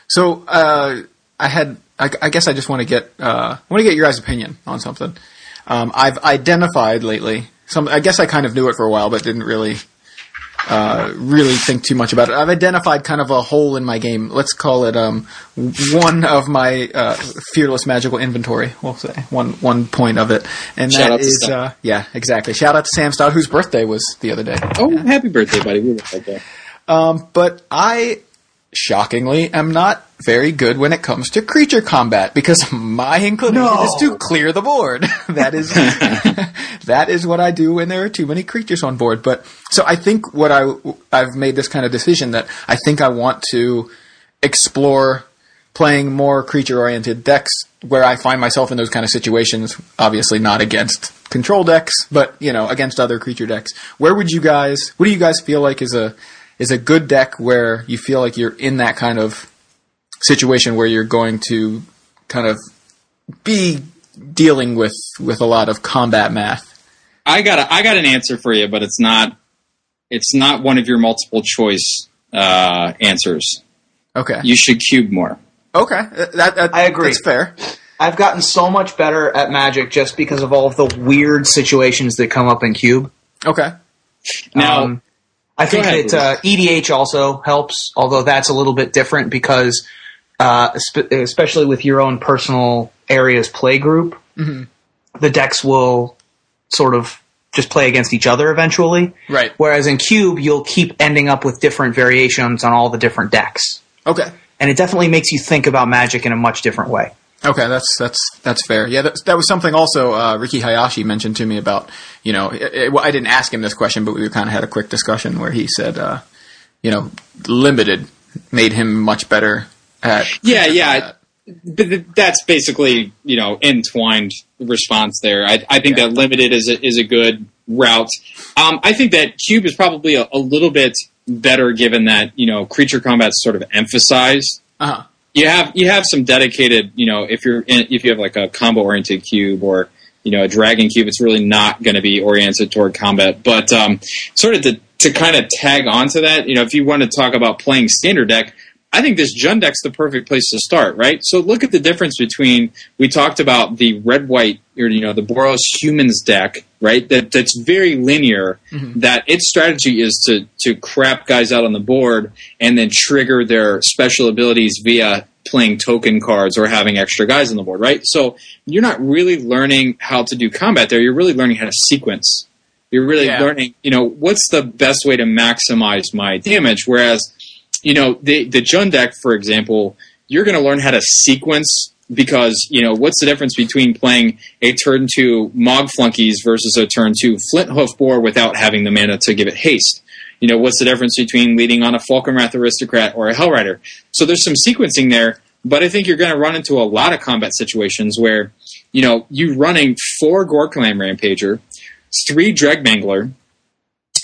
So uh, I had, I, I guess I just want to get, uh, I want to get your guys' opinion on something. Um, I've identified lately. Some, I guess I kind of knew it for a while, but didn't really, uh, really think too much about it. I've identified kind of a hole in my game. Let's call it um, one of my uh, fearless magical inventory. We'll say one one point of it, and Shout out to is, uh, yeah, exactly. Shout out to Sam Stout, whose birthday was the other day. Oh, happy birthday, buddy! We were right there. Um, but I, shockingly, am not very good when it comes to creature combat because my inclination No. is to clear the board. that is that is what I do when there are too many creatures on board. But so I think what I I've made this kind of decision that I think I want to explore playing more creature oriented decks where I find myself in those kind of situations. Obviously not against control decks, but you know against other creature decks. Where would you guys? What do you guys feel like is a is a good deck where you feel like you're in that kind of situation where you're going to kind of be dealing with with a lot of combat math. I got a, I got an answer for you, but it's not it's not one of your multiple choice uh, answers. Okay. You should cube more. okay. That, that I agree. That's fair. I've gotten so much better at Magic just because of all of the weird situations that come up in Cube. Okay. Now, Um, I think ahead, that uh, EDH also helps, although that's a little bit different because, uh, spe- especially with your own personal area's play group, the decks will sort of just play against each other eventually. Right. Whereas in Cube, you'll keep ending up with different variations on all the different decks. Okay. And it definitely makes you think about Magic in a much different way. Okay, that's that's that's fair. Yeah, that, that was something also uh, Ricky Hayashi mentioned to me about. You know, it, it, well, I didn't ask him this question, but we kind of had a quick discussion where he said, uh, you know, limited made him much better at. yeah, yeah, combat. but that's basically you know entwined response there. I, I think Yeah. that limited is a, is a good route. Um, I think that cube is probably a, a little bit better given that you know creature combat's sort of emphasized. Uh huh. You have you have some dedicated you know if you're in, if you have like a combo oriented cube or you know a dragon cube, it's really not going to be oriented toward combat. But um, sort of to to kind of tag onto that, you know, if you want to talk about playing standard deck, I think this Jund deck's the perfect place to start, right? So look at the difference between we talked about the red white or you know the Boros humans deck, right? That that's very linear. Mm-hmm. That its strategy is to to crap guys out on the board and then trigger their special abilities via playing token cards or having extra guys on the board, right? So you're not really learning how to do combat there. You're really learning how to sequence. You're really Yeah. learning, you know, what's the best way to maximize my damage. Whereas you know, the the Jund deck, for example, you're going to learn how to sequence because you know what's the difference between playing a turn two Mog Flunkies versus a turn two Flint Hoof Boar without having the mana to give it haste. You know, what's the difference between leading on a Falkenrath Aristocrat or a Hellrider? So there's some sequencing there, but I think you're going to run into a lot of combat situations where, you know, you running four Ghor-Clan Rampager, three Dregmangler,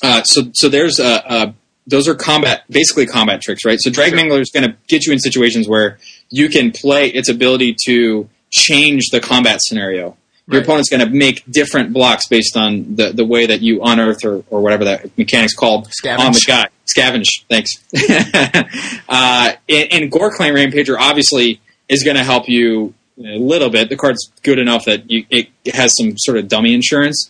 uh, so so there's a, a those are combat basically combat tricks, right? So Dreg Mangler is going to get you in situations where you can play its ability to change the combat scenario. Your Right. opponent's going to make different blocks based on the, the way that you unearth or, or whatever that mechanic's called Scavenge. on the guy. Scavenge, thanks. uh, and, and Ghor-Clan Rampager obviously is going to help you a little bit. The card's good enough that you, it has some sort of dummy insurance,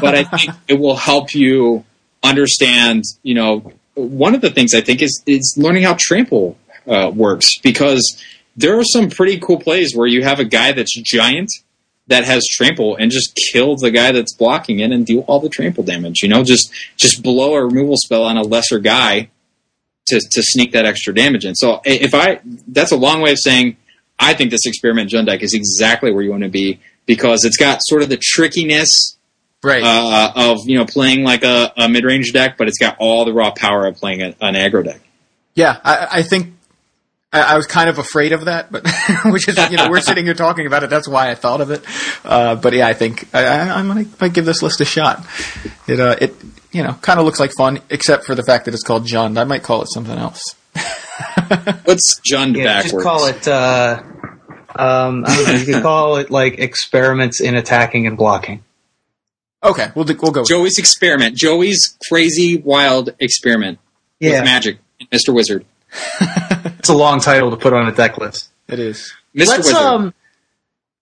but I think it will help you understand. You know, one of the things I think is is learning how trample uh, works because there are some pretty cool plays where you have a guy that's giant that has trample and just kill the guy that's blocking it and do all the trample damage. You know, just just blow a removal spell on a lesser guy to to sneak that extra damage in. So if I that's a long way of saying I think this experiment Jund deck is exactly where you want to be because it's got sort of the trickiness Right. uh, of you know playing like a, a mid range deck, but it's got all the raw power of playing a, an aggro deck. Yeah, I, I think I, I was kind of afraid of that, but which is you know we're sitting here talking about it. That's why I thought of it. Uh, but yeah, I think I, I, I might, might give this list a shot. It uh, it you know kind of looks like fun, except for the fact that it's called Jund. I might call it something else. What's Jund Yeah, backwards? just call it. Uh, um, I don't know. You could call it like experiments in attacking and blocking. Okay, we'll do, we'll go. With Joey's experiment. Joey's crazy wild experiment with magic. Mr. Wizard. it's a long title to put on a deck list. it is. Mr. Wizard. um,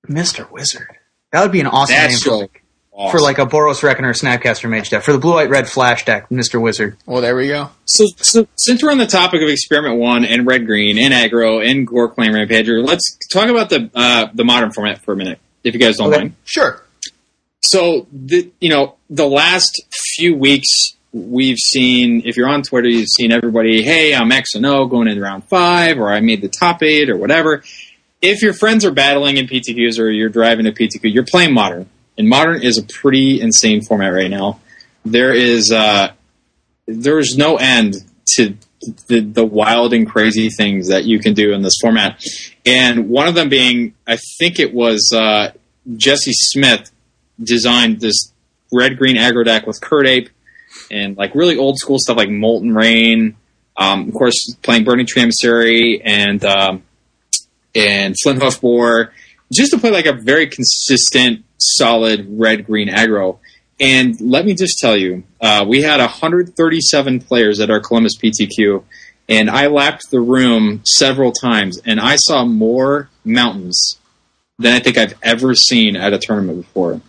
Mr. Wizard. That would be an awesome That's name for, so like, awesome. for like a Boros Reckoner Snapcaster Mage deck for the blue white red flash deck. Mr. Wizard. Well, there we go. So, so since we're on the topic of experiment one and red green and aggro and Ghor-Clan Rampager, let's talk about the uh, the modern format for a minute, if you guys don't Okay. mind. Sure. So the you know the last few weeks we've seen if you're on Twitter you've seen everybody hey I'm X and O going into round five or I made the top eight or whatever. If your friends are battling in PTQs or you're driving a PTQ, you're playing modern, and modern is a pretty insane format right now. There is uh, there is no end to the, the wild and crazy things that you can do in this format, and one of them being I think it was uh, Jesse Smith designed this red green aggro deck with Kird Ape and like really old school stuff like Molten Rain. Um, of course, playing Burning Tree Emissary and um, and Flint Hoof Boar, just to play like a very consistent, solid red green aggro. And let me just tell you, uh, we had 137 players at our Columbus PTQ, and I lapped the room several times, and I saw more mountains than I think I've ever seen at a tournament before.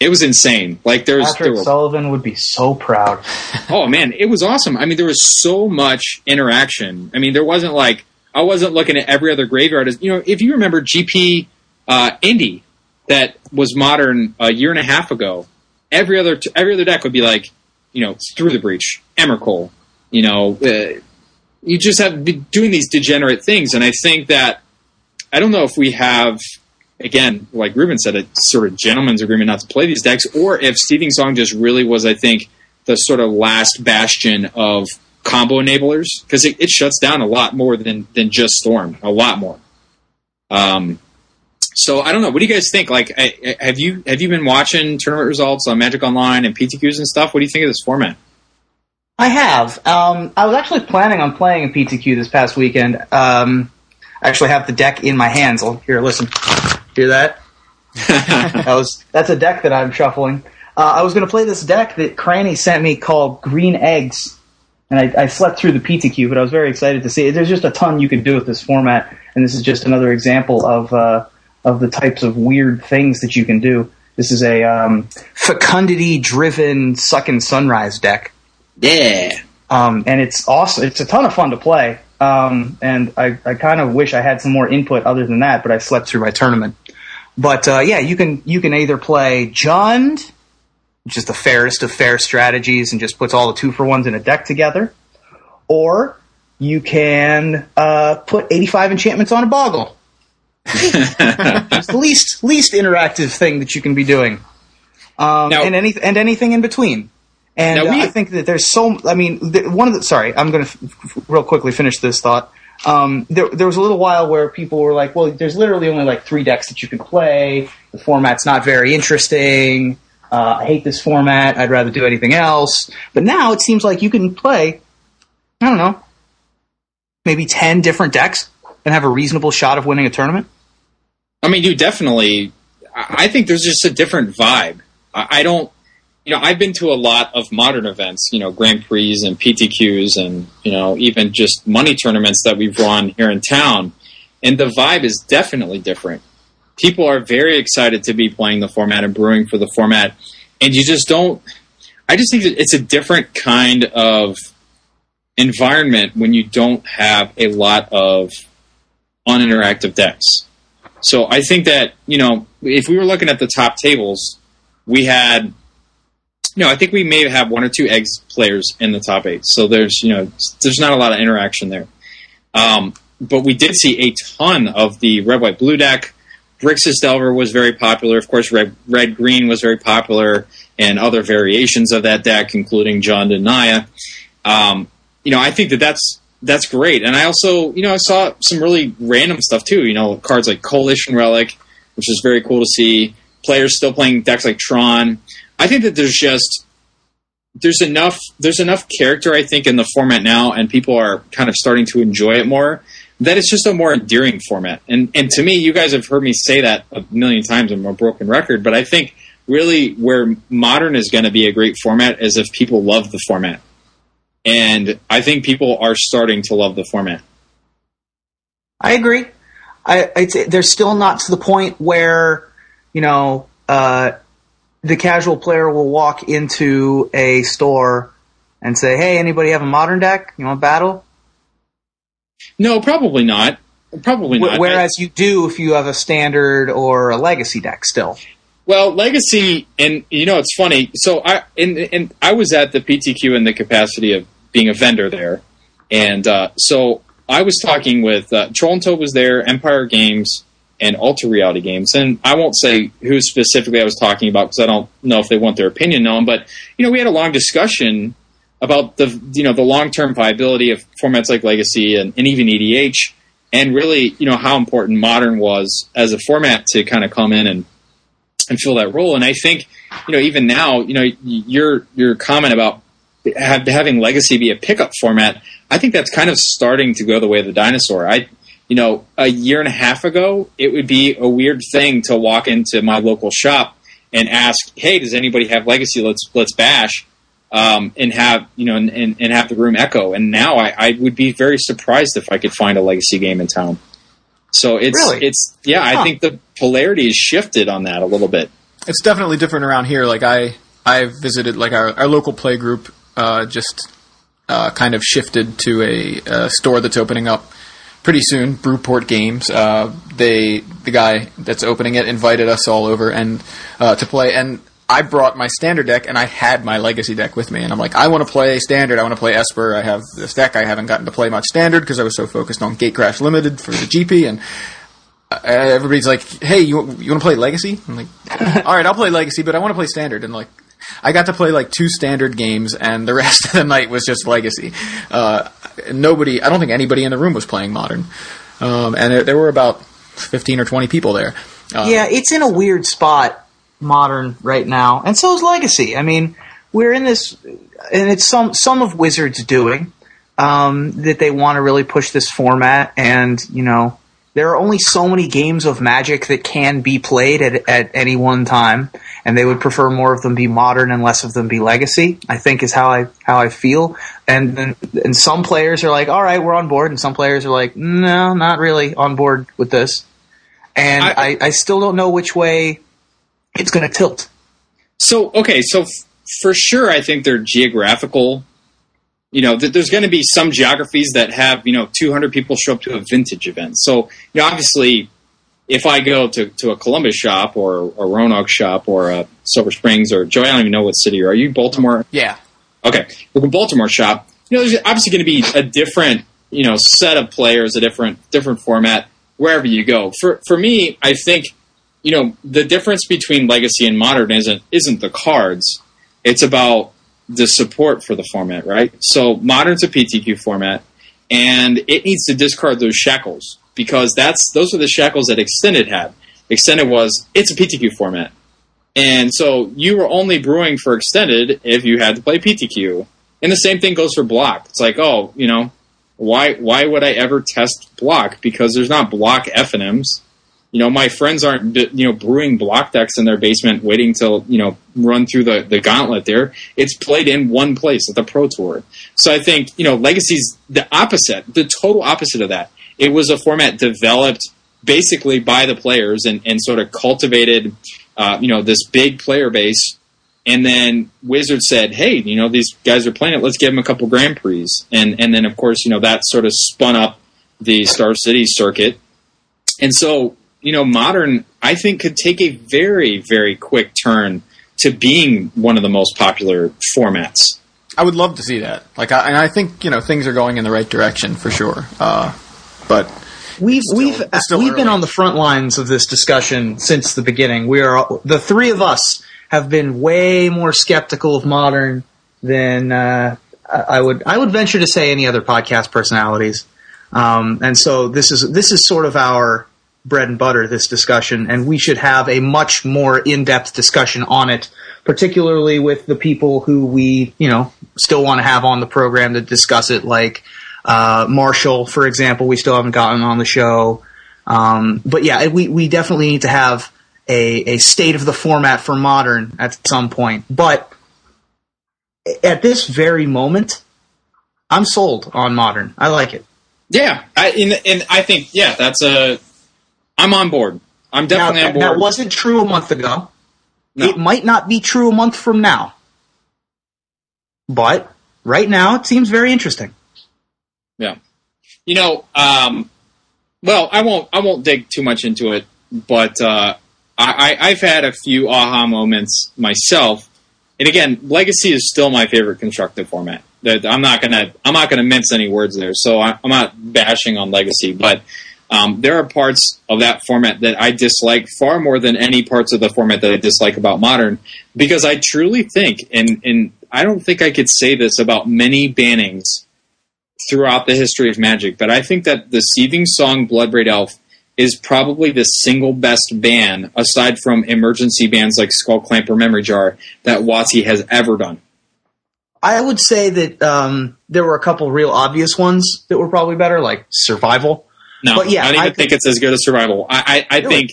It was insane. Like there's there Patrick were Sullivan would be so proud. Oh man, it was awesome. I mean, there was so much interaction. I mean, there wasn't like I wasn't looking at every other graveyard as you know. If you remember GP uh, Indy that was modern a year and a half ago, every other every other deck would be like you know through the breach, Emrakul. You know, uh, you just have been doing these degenerate things, and I think that I don't know if we have again, like Ruben said, a sort of gentleman's agreement not to play these decks, or if Seething Song just really was, I think, the sort of last bastion of combo enablers because it, it shuts down a lot more than than just Storm, a lot more. Um, So I don't know. What do you guys think? Like, I, I- have you have you been watching tournament results on Magic Online and PTQs and stuff? What do you think of this format? I have. Um, I was actually planning on playing a PTQ this past weekend. Um, I actually have the deck in my hands. I'll, here, listen. Hear that? that was that's a deck that I'm shuffling. Uh, I was going to play this deck that Cranny sent me called Green Eggs, and I, I slept through the PTQ, but I was very excited to see it. There's just a ton you can do with this format, and this is just another example of uh, of the types of weird things that you can do. This is a um, fecundity-driven Second Sunrise deck. Yeah. um, and it's awesome. It's a ton of fun to play. Um, and I, I kind of wish I had some more input other than that, but I slept through my tournament. But uh, yeah, you can you can either play Jund, which is the fairest of fair strategies, and just puts all the two for ones in a deck together, or you can uh, put 85 enchantments on a boggle. it's the least least interactive thing that you can be doing, um, Now- and any and anything in between. And we- I think that there's so. I mean, one of the. Sorry, I'm going to f- real quickly finish this thought. Um, there, there was a little while where people were like, "Well, there's literally only like three decks that you can play. The format's not very interesting. Uh, I hate this format. I'd rather do anything else." But now it seems like you can play. I don't know, maybe ten different decks and have a reasonable shot of winning a tournament. I mean, you definitely. I I think there's just a different vibe. I I don't. You know, I've been to a lot of modern events. You know, Grand Prix and PTQs, and you know, even just money tournaments that we've run here in town, and the vibe is definitely different. People are very excited to be playing the format and brewing for the format, and you just don't. I just think it's a different kind of environment when you don't have a lot of uninteractive decks. So I think that, you know, if we were looking at the top tables, we had, know, I think we may have one or two eggs players in the top eight. So there's, you know, there's not a lot of interaction there. Um, but we did see a ton of the red, white, blue deck. Grixis Delver was very popular. Of course, red, red, green was very popular, and other variations of that deck, including Jund and Naya. Um, you know, I think that that's that's great. And I also, you know, I saw some really random stuff too. You know, cards like Coalition Relic, which is very cool to see. Players still playing decks like Tron. I think that there's just there's enough there's enough character I think in the format now, and people are kind of starting to enjoy it more. That it's just a more endearing format. And and to me, you guys have heard me say that a million times. I'm a broken record, but I think really where modern is going to be a great format is if people love the format and I think people are starting to love the format. I agree. I, they're still not to the point where, you know, uh, the casual player will walk into a store and say, "Hey, anybody have a modern deck? You want battle?" No, probably not. Probably not. Whereas you do if you have a standard or a legacy deck still. well, legacy, and you know, it's funny. So I and and I was at the PTQ in the capacity of being a vendor there, and uh, so I was talking with uh, Troll and Toad was there, Empire Games, and Ultra Reality Games, and I won't say who specifically I was talking about because I don't know if they want their opinion known, but you know, we had a long discussion about the you know the long term viability of formats like Legacy and, and even EDH, and really you know how important modern was as a format to kind of come in and and fill that role. And I think you know even now you know your your comment about have, having Legacy be a pickup format, I think that's kind of starting to go the way of the dinosaur. I you know a year and a half ago it would be a weird thing to walk into my local shop and ask, hey, does anybody have Legacy? Let's let's bash um, and have you know and, and, and have the room echo. And now I, I would be very surprised if I could find a legacy game in town. So it's Really? it's yeah, I think the polarity is shifted on that a little bit. It's definitely different around here. Like I, I visited like our, our local play group. Uh, just uh, kind of shifted to a, uh store that's opening up pretty soon. Brewport Games. Uh, they the guy that's opening it invited us all over and uh, to play. And I brought my standard deck and I had my legacy deck with me. And I'm like, I want to play standard. I want to play Esper. I have this deck. I haven't gotten to play much standard because I was so focused on Gatecrash Limited for the GP and uh, everybody's like, "Hey, you you want to play Legacy?" I'm like, "All right, I'll play Legacy, but I want to play Standard." And like, I got to play like two Standard games, and the rest of the night was just Legacy. Uh, nobody, I don't think anybody in the room was playing Modern, um, and there, there were about fifteen or twenty people there. Um, yeah, it's in a weird spot, modern right now, and so is Legacy. I mean, we're in this, and it's some some of Wizards doing um, that they want to really push this format, and you know, there are only so many games of Magic that can be played at at any one time, and they would prefer more of them be modern and less of them be Legacy. I think is how I how I feel, and then and some players are like, all right, we're on board, and some players are like, no, not really on board with this and I- I, I, still don't know which way it's going to tilt. So okay, so f- for sure, I think they're geographical. You know, th- there's going to be some geographies that have you know 200 people show up to a vintage event. So you know, obviously, if I go to, to a Columbus shop or a Roanoke shop or a Silver Springs or Joey, I don't even know what city you're. Are you Baltimore? Yeah. Okay, with a Baltimore shop, you know, there's obviously going to be a different, you know, set of players, a different different format wherever you go. For for me, I think, you know, the difference between legacy and modern isn't isn't the cards. It's about the support for the format, right? So modern's a PTQ format, and it needs to discard those shackles because that's those are the shackles that Extended had. Extended was it's a PTQ format. And so you were only brewing for extended if you had to play PTQ. And the same thing goes for block. It's like, oh, you know, why why would I ever test block? Because there's not block FNMs. You know, my friends aren't you know brewing block decks in their basement, waiting to you know run through the the gauntlet. There, it's played in one place at the Pro Tour. So I think you know Legacy's the opposite, the total opposite of that. It was a format developed basically by the players and, and sort of cultivated uh, you know, this big player base. And then Wizards said, "Hey, you know, these guys are playing it. Let's give them a couple Grand Prix." And and then of course, you know, that sort of spun up the Star City circuit. And so, you know, modern I think could take a very very quick turn to being one of the most popular formats. I would love to see that. Like, I, and I think you know things are going in the right direction for sure. Uh, but We've Still- we've still we've been on the front lines of this discussion since the beginning. We are the three of us have been way more skeptical of modern than uh, I I would I would venture to say any other podcast personalities. Um, and so this is this is sort of our bread and butter. This discussion, and we should have a much more in depth discussion on it, particularly with the people who we you know still want to have on the program to discuss it, like uh, Marshall, for example. We still haven't gotten on the show, um, but yeah, we we definitely need to have a a state of the format for modern at some point. But at this very moment, I'm sold on modern. I like it. Yeah, I and, and I think yeah, that's a. I'm on board. I'm Now, definitely on board. that wasn't true a month ago. No. It might not be true a month from now. But right now, it seems very interesting. Yeah. You know, um, well, I won't. I won't dig too much into it, but uh, I, I, I've had a few aha moments myself. And again, Legacy is still my favorite constructive format. That I'm not gonna. I'm not gonna mince any words there. So I, I'm not bashing on Legacy, but um, there are parts of that format that I dislike far more than any parts of the format that I dislike about Modern, because I truly think, and and I don't think I could say this about many bannings throughout the history of Magic, but I think that the Seething Song Bloodbraid Elf is probably the single best ban, aside from emergency bans like Skull Clamp or Memory Jar, that WotC has ever done. I would say that um, there were a couple real obvious ones that were probably better, like survival. No, But yeah, I don't even I think it's as good as Survival. I, I, I Really? think,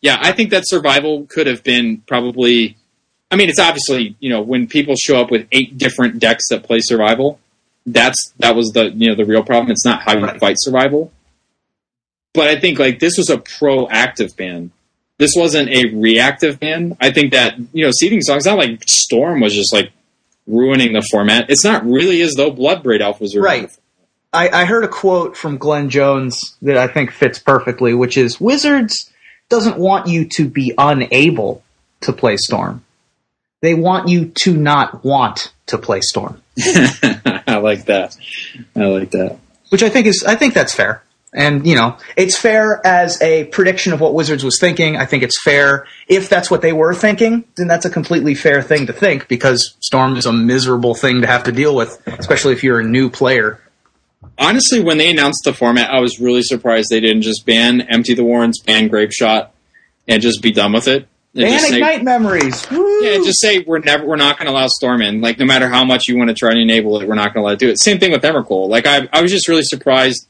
yeah, I think that Survival could have been probably. I mean, it's obviously you know when people show up with eight different decks that play Survival, that's that was the you know the real problem. It's not how you Right. fight Survival. But I think like this was a proactive ban. This wasn't a reactive ban. I think that you know Seething Song. It's not like Storm was just like ruining the format. It's not really as though Bloodbraid Elf was ruining Right. I, I heard a quote from Glenn Jones that I think fits perfectly, which is Wizards doesn't want you to be unable to play Storm. They want you to not want to play Storm. I like that. I like that. Which I think is I think that's fair. And you know, it's fair as a prediction of what Wizards was thinking. I think it's fair if that's what they were thinking, then that's a completely fair thing to think because Storm is a miserable thing to have to deal with, especially if you're a new player. Honestly, when they announced the format, I was really surprised they didn't just ban Empty the Warrens, ban Grape Shot, and just be done with it. And And just say- ignite memories. Woo! yeah, just say we're never we're not going to allow Storm in. Like no matter how much you want to try to enable it, we're not going to let it do it. Same thing with Emrakul. Like I I was just really surprised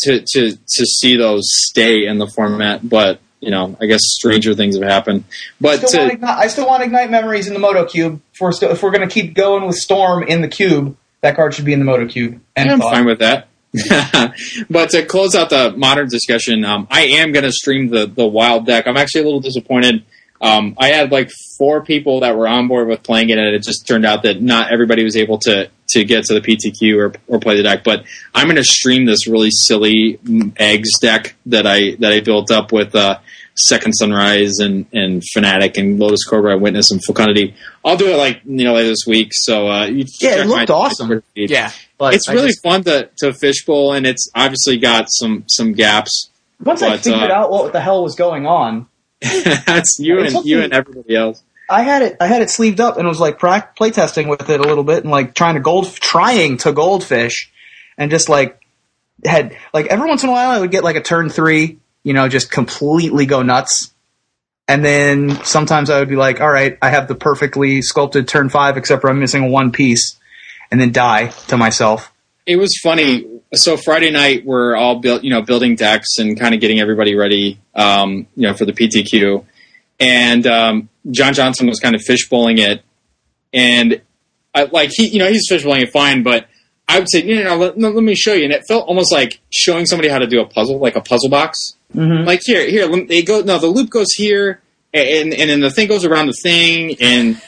to to to see those stay in the format, but you know I guess stranger things have happened. But still want ignite, I still want ignite memories in the Moto Cube. If we're, still, if we're going to keep going with Storm in the cube, that card should be in the Moto Cube. And I'm thought. fine with that. but to close out the modern discussion, um, I am going to stream the the wild deck. I'm actually a little disappointed. Um, I had like four people that were on board with playing it, and it just turned out that not everybody was able to to get to the PTQ or, or play the deck. But I'm going to stream this really silly mm, eggs deck that I that I built up with uh, Second Sunrise and and Fnatic and Lotus Cobra, Witness and Fecundity. I'll do it like you know later this week. So uh, you Yeah, it looked awesome. Yeah. But it's I really just- fun to, to fishbowl, and it's obviously got some some gaps. once I figured uh, out what the hell was going on, That's you It's and you okay. and everybody else. I had it. I had it sleeved up and was like pra- playtesting with it a little bit and like trying to gold, trying to goldfish, and just like had like every once in a while I would get like a turn three, you know, just completely go nuts, and then sometimes I would be like, all right, I have the perfectly sculpted turn five, except for I'm missing one piece, and then die to myself. It was funny. So Friday night we're all built, you know, building decks and kind of getting everybody ready, um, you know, for the PTQ. And um, John Johnson was kind of fishbowling it, and I, like he, you know, he's fishbowling it fine, but I would say, you know, let, let me show you. And it felt almost like showing somebody how to do a puzzle, like a puzzle box. Mm-hmm. like here, here, they go. No, the loop goes here, and and then the thing goes around the thing, and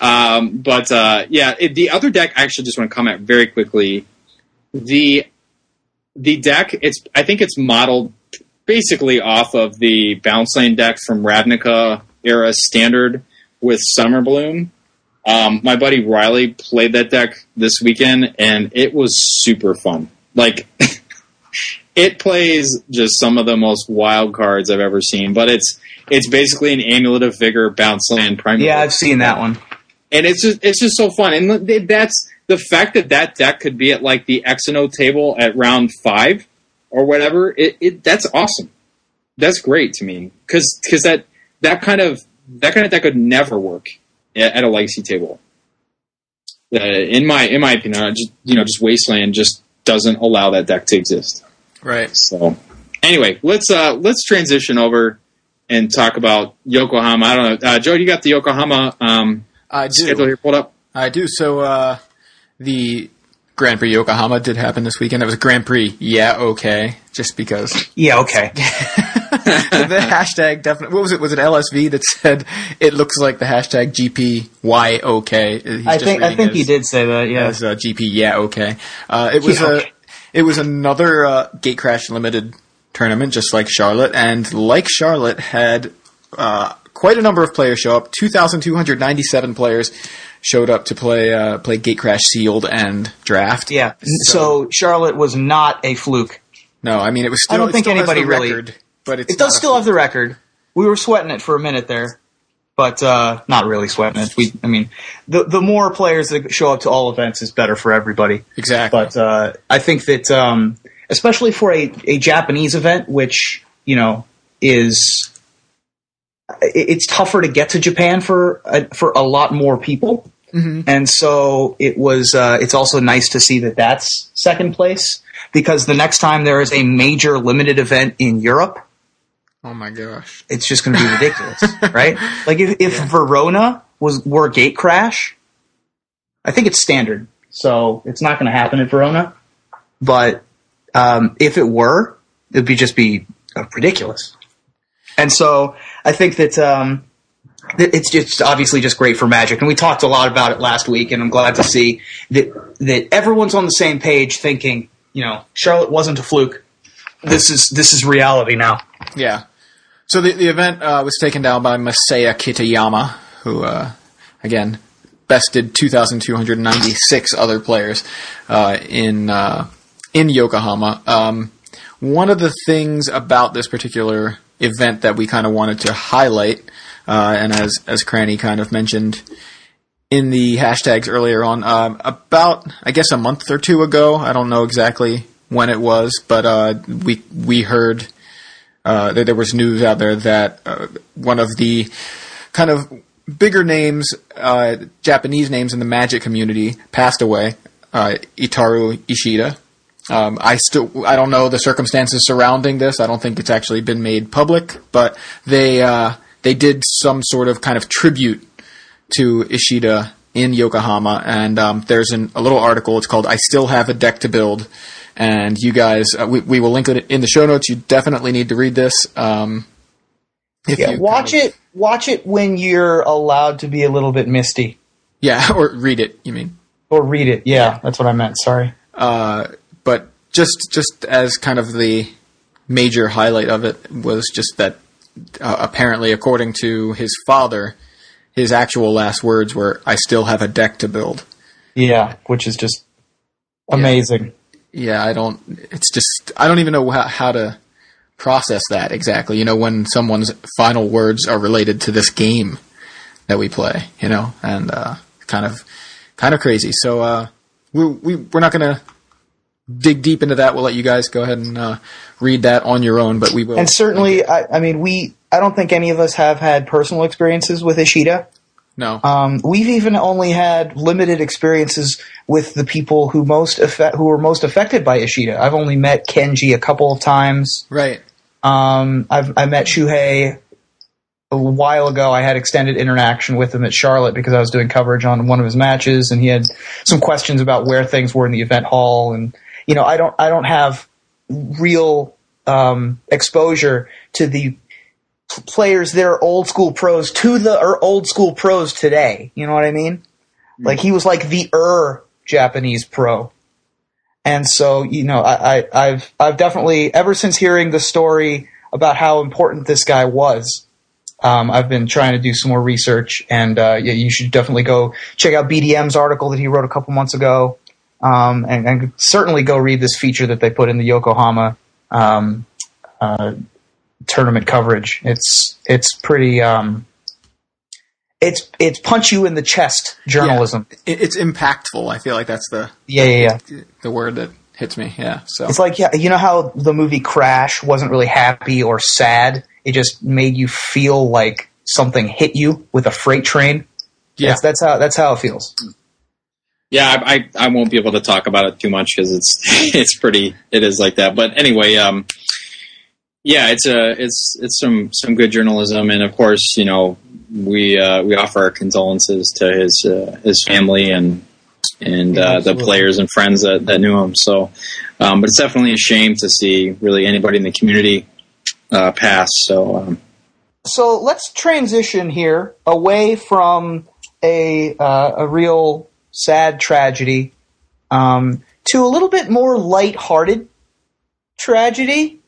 um, but uh, yeah, it, the other deck. I actually just want to comment very quickly. The the deck, it's I think it's modeled basically off of the bounce lane deck from Ravnica era standard with Summer Bloom. Um, my buddy Riley played that deck this weekend, and it was super fun. Like it plays just some of the most wild cards I've ever seen. But it's it's basically an amulet of vigor bounce land primal. Yeah, I've seen that one. and it's just it's just so fun. And that's the fact that that deck could be at like the X and O table at round five or whatever. It, it that's awesome. That's great to me because that that kind of that kind of deck could never work at, at a legacy table. Uh, in my in my opinion, I just you know just wasteland just doesn't allow that deck to exist. Right. So anyway, let's uh let's transition over and talk about Yokohama. I don't know, uh, Joe. You got the Yokohama um, I do. schedule here pulled up. I do. So uh, the Grand Prix Yokohama did happen this weekend. It was a Grand Prix. Yeah, okay. Just because Yeah, okay. the hashtag definitely. What was it? Was it LSV that said it looks like the hashtag GPYOK? He's I think I think he did say that. Yeah. as uh, GP. Yeah, okay. Uh, it was Yeah, a it was another uh, Gatecrash Limited tournament, just like Charlotte, and like Charlotte had uh, quite a number of players show up. Two thousand two hundred ninety seven players showed up to play uh, play Gatecrash Sealed and Draft. Yeah. So Charlotte was not a fluke. No, I mean it was. Still, I don't think anybody really- record, but It does still have the record. We were sweating it for a minute there, but uh, not really sweating it. We, I mean, the the more players that show up to all events is better for everybody. exactly. But uh, I think that, um, especially for a, a Japanese event, which you know is it- it's tougher to get to Japan for a, for a lot more people, and so it was. Uh, it's also nice to see that that's second place because the next time there is a major limited event in Europe, oh my gosh. it's just going to be ridiculous, right? Like if, if Verona was were Gatecrash, I think it's standard, so it's not going to happen at Verona. But um, if it were, it'd be just be uh, ridiculous. And so I think that um, that it's just obviously just great for Magic, and we talked a lot about it last week, and I'm glad to see that that everyone's on the same page, thinking, you know, Charlotte wasn't a fluke. This is this is reality now. Yeah. So the the event uh, was taken down by Masaya Kitayama, who uh, again bested 2,296 other players uh, in uh, in Yokohama. Um, one of the things about this particular event that we kind of wanted to highlight, uh, and as as Cranny kind of mentioned in the hashtags earlier on, um, about I guess a month or two ago, I don't know exactly when it was, but uh, we we heard uh, there, was news out there that uh, one of the kind of bigger names, uh, Japanese names in the Magic community, passed away. Uh, Itaru Ishida. Um, I still I don't know the circumstances surrounding this. I don't think it's actually been made public, but they uh, they did some sort of kind of tribute to Ishida in Yokohama, and um, there's an, a little article. It's called "I Still Have a Deck to Build," and you guys, uh, we, we will link it in the show notes. You definitely need to read this. Um, Yeah, watch kind of- it. Watch it when you're allowed to be a little bit misty, Yeah, or read it. You mean? or read it. Yeah, that's what I meant. Sorry. Uh, but just just as kind of the major highlight of it was just that uh, apparently, according to his father, his actual last words were, "I still have a deck to build." Yeah, which is just amazing. Yeah, I don't. It's just I don't even know how, how to process that exactly. You know, when someone's final words are related to this game that we play, you know, and uh, kind of kind of crazy. So uh, we, we we're not going to dig deep into that. We'll let you guys go ahead and uh, read that on your own. But we will. And certainly, I, I mean, we. I don't think any of us have had personal experiences with Ishida. No. Um, we've even only had limited experiences with the people who most affe- who were most affected by Ishida. I've only met Kenji a couple of times. right. Um, I've I met Shuhei a while ago. I had extended interaction with him at Charlotte because I was doing coverage on one of his matches, and he had some questions about where things were in the event hall. And you know, I don't I don't have real um, exposure to the players that are old school pros to the or old school pros today. You know what I mean? Like he was like the er Japanese pro. And so, you know, I, I, I've I've definitely ever since hearing the story about how important this guy was, um, I've been trying to do some more research, and uh, yeah, you should definitely go check out BDM's article that he wrote a couple months ago, um, and, and certainly go read this feature that they put in the Yokohama um, uh, tournament coverage. It's it's pretty. Um, it's it's punch you in the chest journalism. It, it's impactful. I feel like that's the Yeah, yeah, yeah. the word that hits me. Yeah. So It's like yeah, you know how the movie Crash wasn't really happy or sad. It just made you feel like something hit you with a freight train. yeah. That's, that's how that's how it feels. Yeah, I, I I won't be able to talk about it too much because it's it's pretty it is like that. But anyway, um, yeah, it's a it's it's some some good journalism, and of course, you know, we uh, we offer our condolences to his uh, his family and and uh, the players and friends that, that knew him. So, um, but it's definitely a shame to see really anybody in the community uh, pass. So, um, So let's transition here away from a uh, a real sad tragedy um, to a little bit more lighthearted tragedy.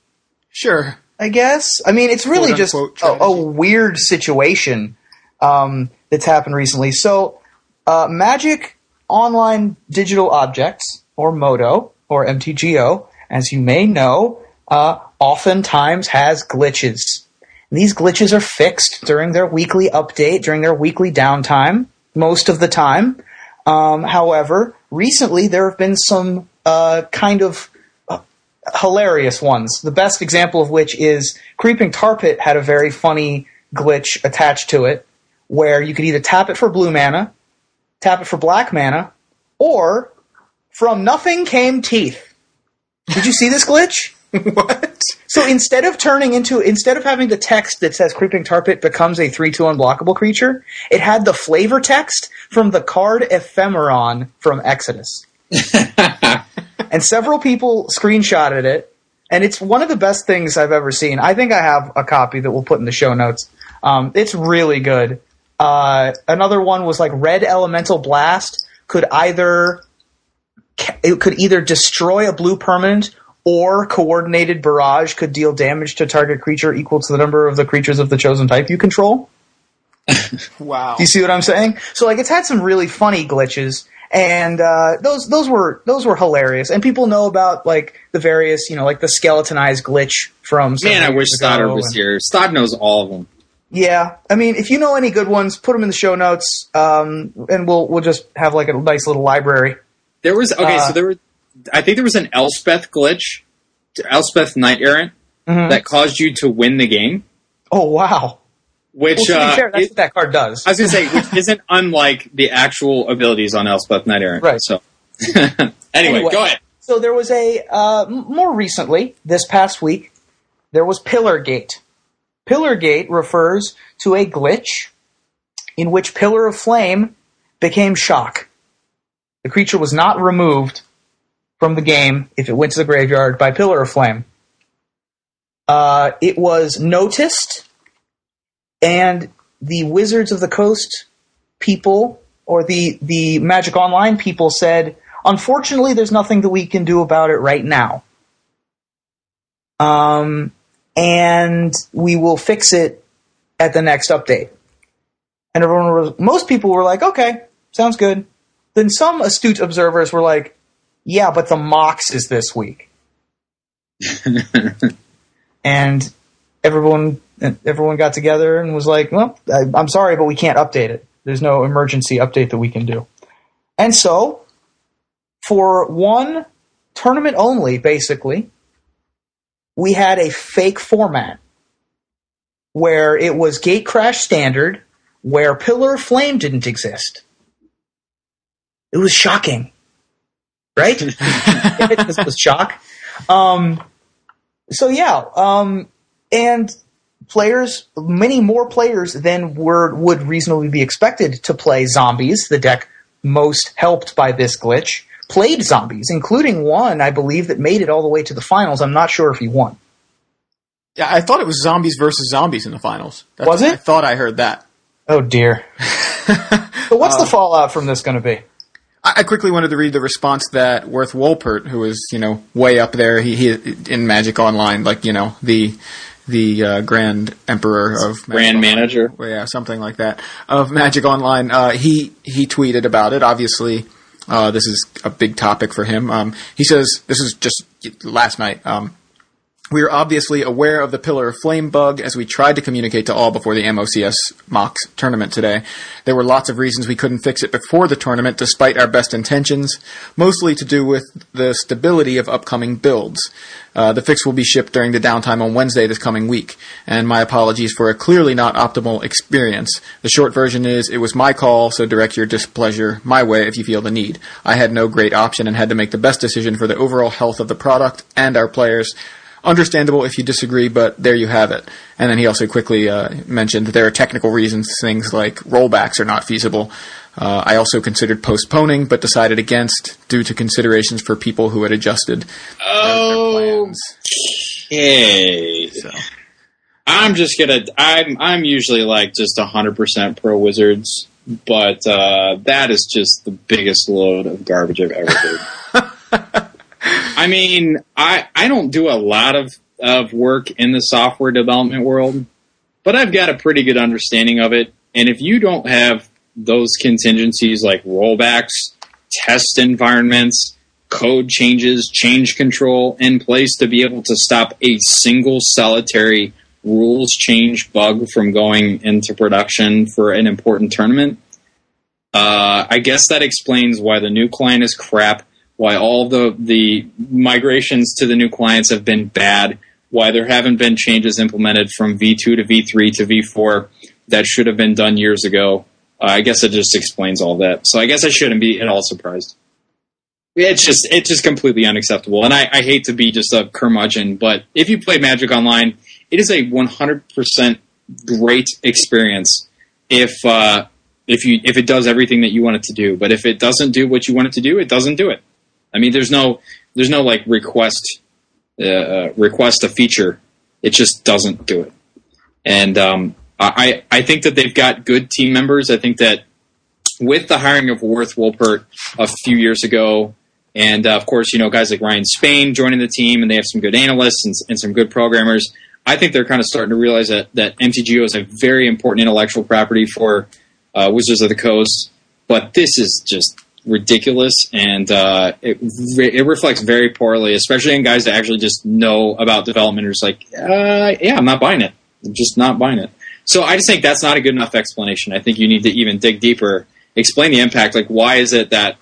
Sure. I guess. I mean, it's really just a, a weird situation um, that's happened recently. So, uh, Magic Online Digital Objects, or MODO, or MTGO, as you may know, uh, oftentimes has glitches. These glitches are fixed during their weekly update, during their weekly downtime, most of the time. Um, however, recently there have been some uh, kind of hilarious ones. The best example of which is Creeping Tar Pit had a very funny glitch attached to it where you could either tap it for blue mana, tap it for black mana, or from nothing came teeth. Did you see this glitch? what? So instead of turning into, instead of having the text that says Creeping Tar Pit becomes a 3-2 unblockable creature, it had the flavor text from the card Ephemeron from Exodus. and several people screenshotted it, and it's one of the best things I've ever seen. I think I have a copy that we'll put in the show notes. Um, it's really good. Uh, another one was like Red Elemental Blast could either it could either destroy a blue permanent or coordinated barrage could deal damage to target creature equal to the number of the creatures of the chosen type you control. Wow. Do you see what I'm saying? So like it's had some really funny glitches and uh, those those were those were hilarious and people know about like the various you know like the skeletonized glitch from man, I wish Stoddard was and- here. Stoddard knows all of them. Yeah, I mean, if you know any good ones, put them in the show notes, um, and we'll we'll just have like a nice little library. There was okay, Uh, so there were. I think there was an Elspeth glitch, Elspeth Knight Errant, that caused you to win the game. Oh wow! Which Well, uh, fair, that's it- what that card does. I was going to say, which isn't unlike the actual abilities on Elspeth Knight Errant. Right. So, anyway, Anyway. go ahead. So there was a uh, more recently this past week there was Pillargate. Pillargate refers to a glitch in which Pillar of Flame became Shock. The creature was not removed from the game if it went to the graveyard by Pillar of Flame. Uh, it was noticed, and the Wizards of the Coast people or the the Magic Online people said, unfortunately, there's nothing that we can do about it right now. Um, and we will fix it at the next update. And everyone was, most people were like, okay, sounds good. Then some astute observers were like, yeah, but the MOCS is this week. and everyone, everyone got together and was like, well, I, I'm sorry, but we can't update it. There's no emergency update that we can do. And so, for one tournament only, basically, we had a fake format where it was Gatecrash Standard, where Pillar of Flame didn't exist. It was shocking, right? it was shock. Um, so yeah, um, and players, many more players than were would reasonably be expected to play zombies, the deck most helped by this glitch, played zombies, including one, I believe, that made it all the way to the finals. I'm not sure if he won. Yeah, I thought it was zombies versus zombies in the finals. That's- Was it? I thought I heard that. Oh dear. so what's the uh, fallout from this going to be? I, I quickly wanted to read the response that Worth Wolpert, who is you know way up there, he, he in Magic Online, like you know the the uh, Grand Emperor of Magic Grand Online. Manager. Well, yeah, something like that of Magic Online. Uh, he he tweeted about it. Obviously, uh, this is a big topic for him. Um, he says this is just last night. Um, we are obviously aware of the Pillar of Flame bug as we tried to communicate to all before the MOCS Mox tournament today. There were lots of reasons we couldn't fix it before the tournament despite our best intentions, mostly to do with the stability of upcoming builds. Uh, the fix will be shipped during the downtime on Wednesday this coming week, and my apologies for a clearly not optimal experience. The short version is, it was my call, so direct your displeasure my way if you feel the need. I had no great option and had to make the best decision for the overall health of the product and our players. Understandable if you disagree, but there you have it. And then he also quickly uh, mentioned that there are technical reasons things like rollbacks are not feasible. Uh, I also considered postponing, but decided against due to considerations for people who had adjusted Oh. their plans. Hey, So, I'm just gonna. I'm I'm usually like just 100 percent pro Wizards, but uh, that is just the biggest load of garbage I've ever heard. I mean, I I don't do a lot of of work in the software development world, but I've got a pretty good understanding of it. And if you don't have those contingencies like rollbacks, test environments, code changes, change control in place to be able to stop a single solitary rules change bug from going into production for an important tournament. Uh, I guess that explains why the new client is crap, why all the, the migrations to the new clients have been bad, why there haven't been changes implemented from V2 to V3 to V4 that should have been done years ago. Uh, I guess it just explains all that. So I guess I shouldn't be at all surprised. It's just it's just completely unacceptable, and I, I hate to be just a curmudgeon, but if you play Magic Online, it is a 100% great experience if uh, if you if it does everything that you want it to do. But if it doesn't do what you want it to do, it doesn't do it. I mean, there's no there's no like request uh, uh, request a feature. It just doesn't do it. And um, I I think that they've got good team members. I think that with the hiring of Worth Wolpert a few years ago, and uh, of course, you know, guys like Ryan Spain joining the team, and they have some good analysts and, and some good programmers. I think they're kind of starting to realize that, that MTGO is a very important intellectual property for uh, Wizards of the Coast. But this is just ridiculous, and uh, it, re- it reflects very poorly, especially in guys that actually just know about development. Just like, uh, yeah, I'm not buying it. I'm just not buying it. So I just think that's not a good enough explanation. I think you need to even dig deeper, explain the impact. Like, why is it that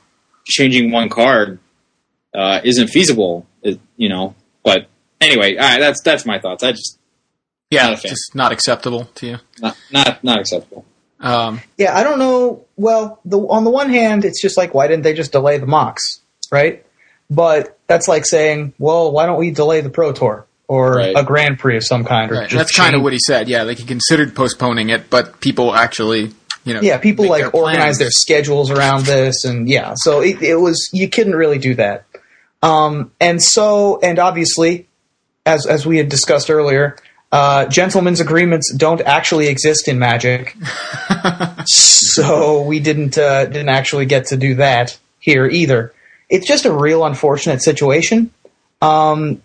changing one card uh, isn't feasible? It, you know, but anyway, right, that's that's my thoughts. I just Yeah, Not just not acceptable to you. not not not acceptable. Um, Yeah, I don't know. Well, the, on the one hand, it's just like, why didn't they just delay the MOCS, right? But that's like saying, well, why don't we delay the Pro Tour or Right. a Grand Prix of some kind? Or right. just That's kind of what he said. Yeah, like he considered postponing it, but people actually, you know, Yeah, people like their organize plans. their schedules around this, and yeah, so it, it was you couldn't really do that. Um, and so, and obviously, as as we had discussed earlier, uh, gentlemen's agreements don't actually exist in Magic, so we didn't uh, didn't actually get to do that here either. It's just a real unfortunate situation, um,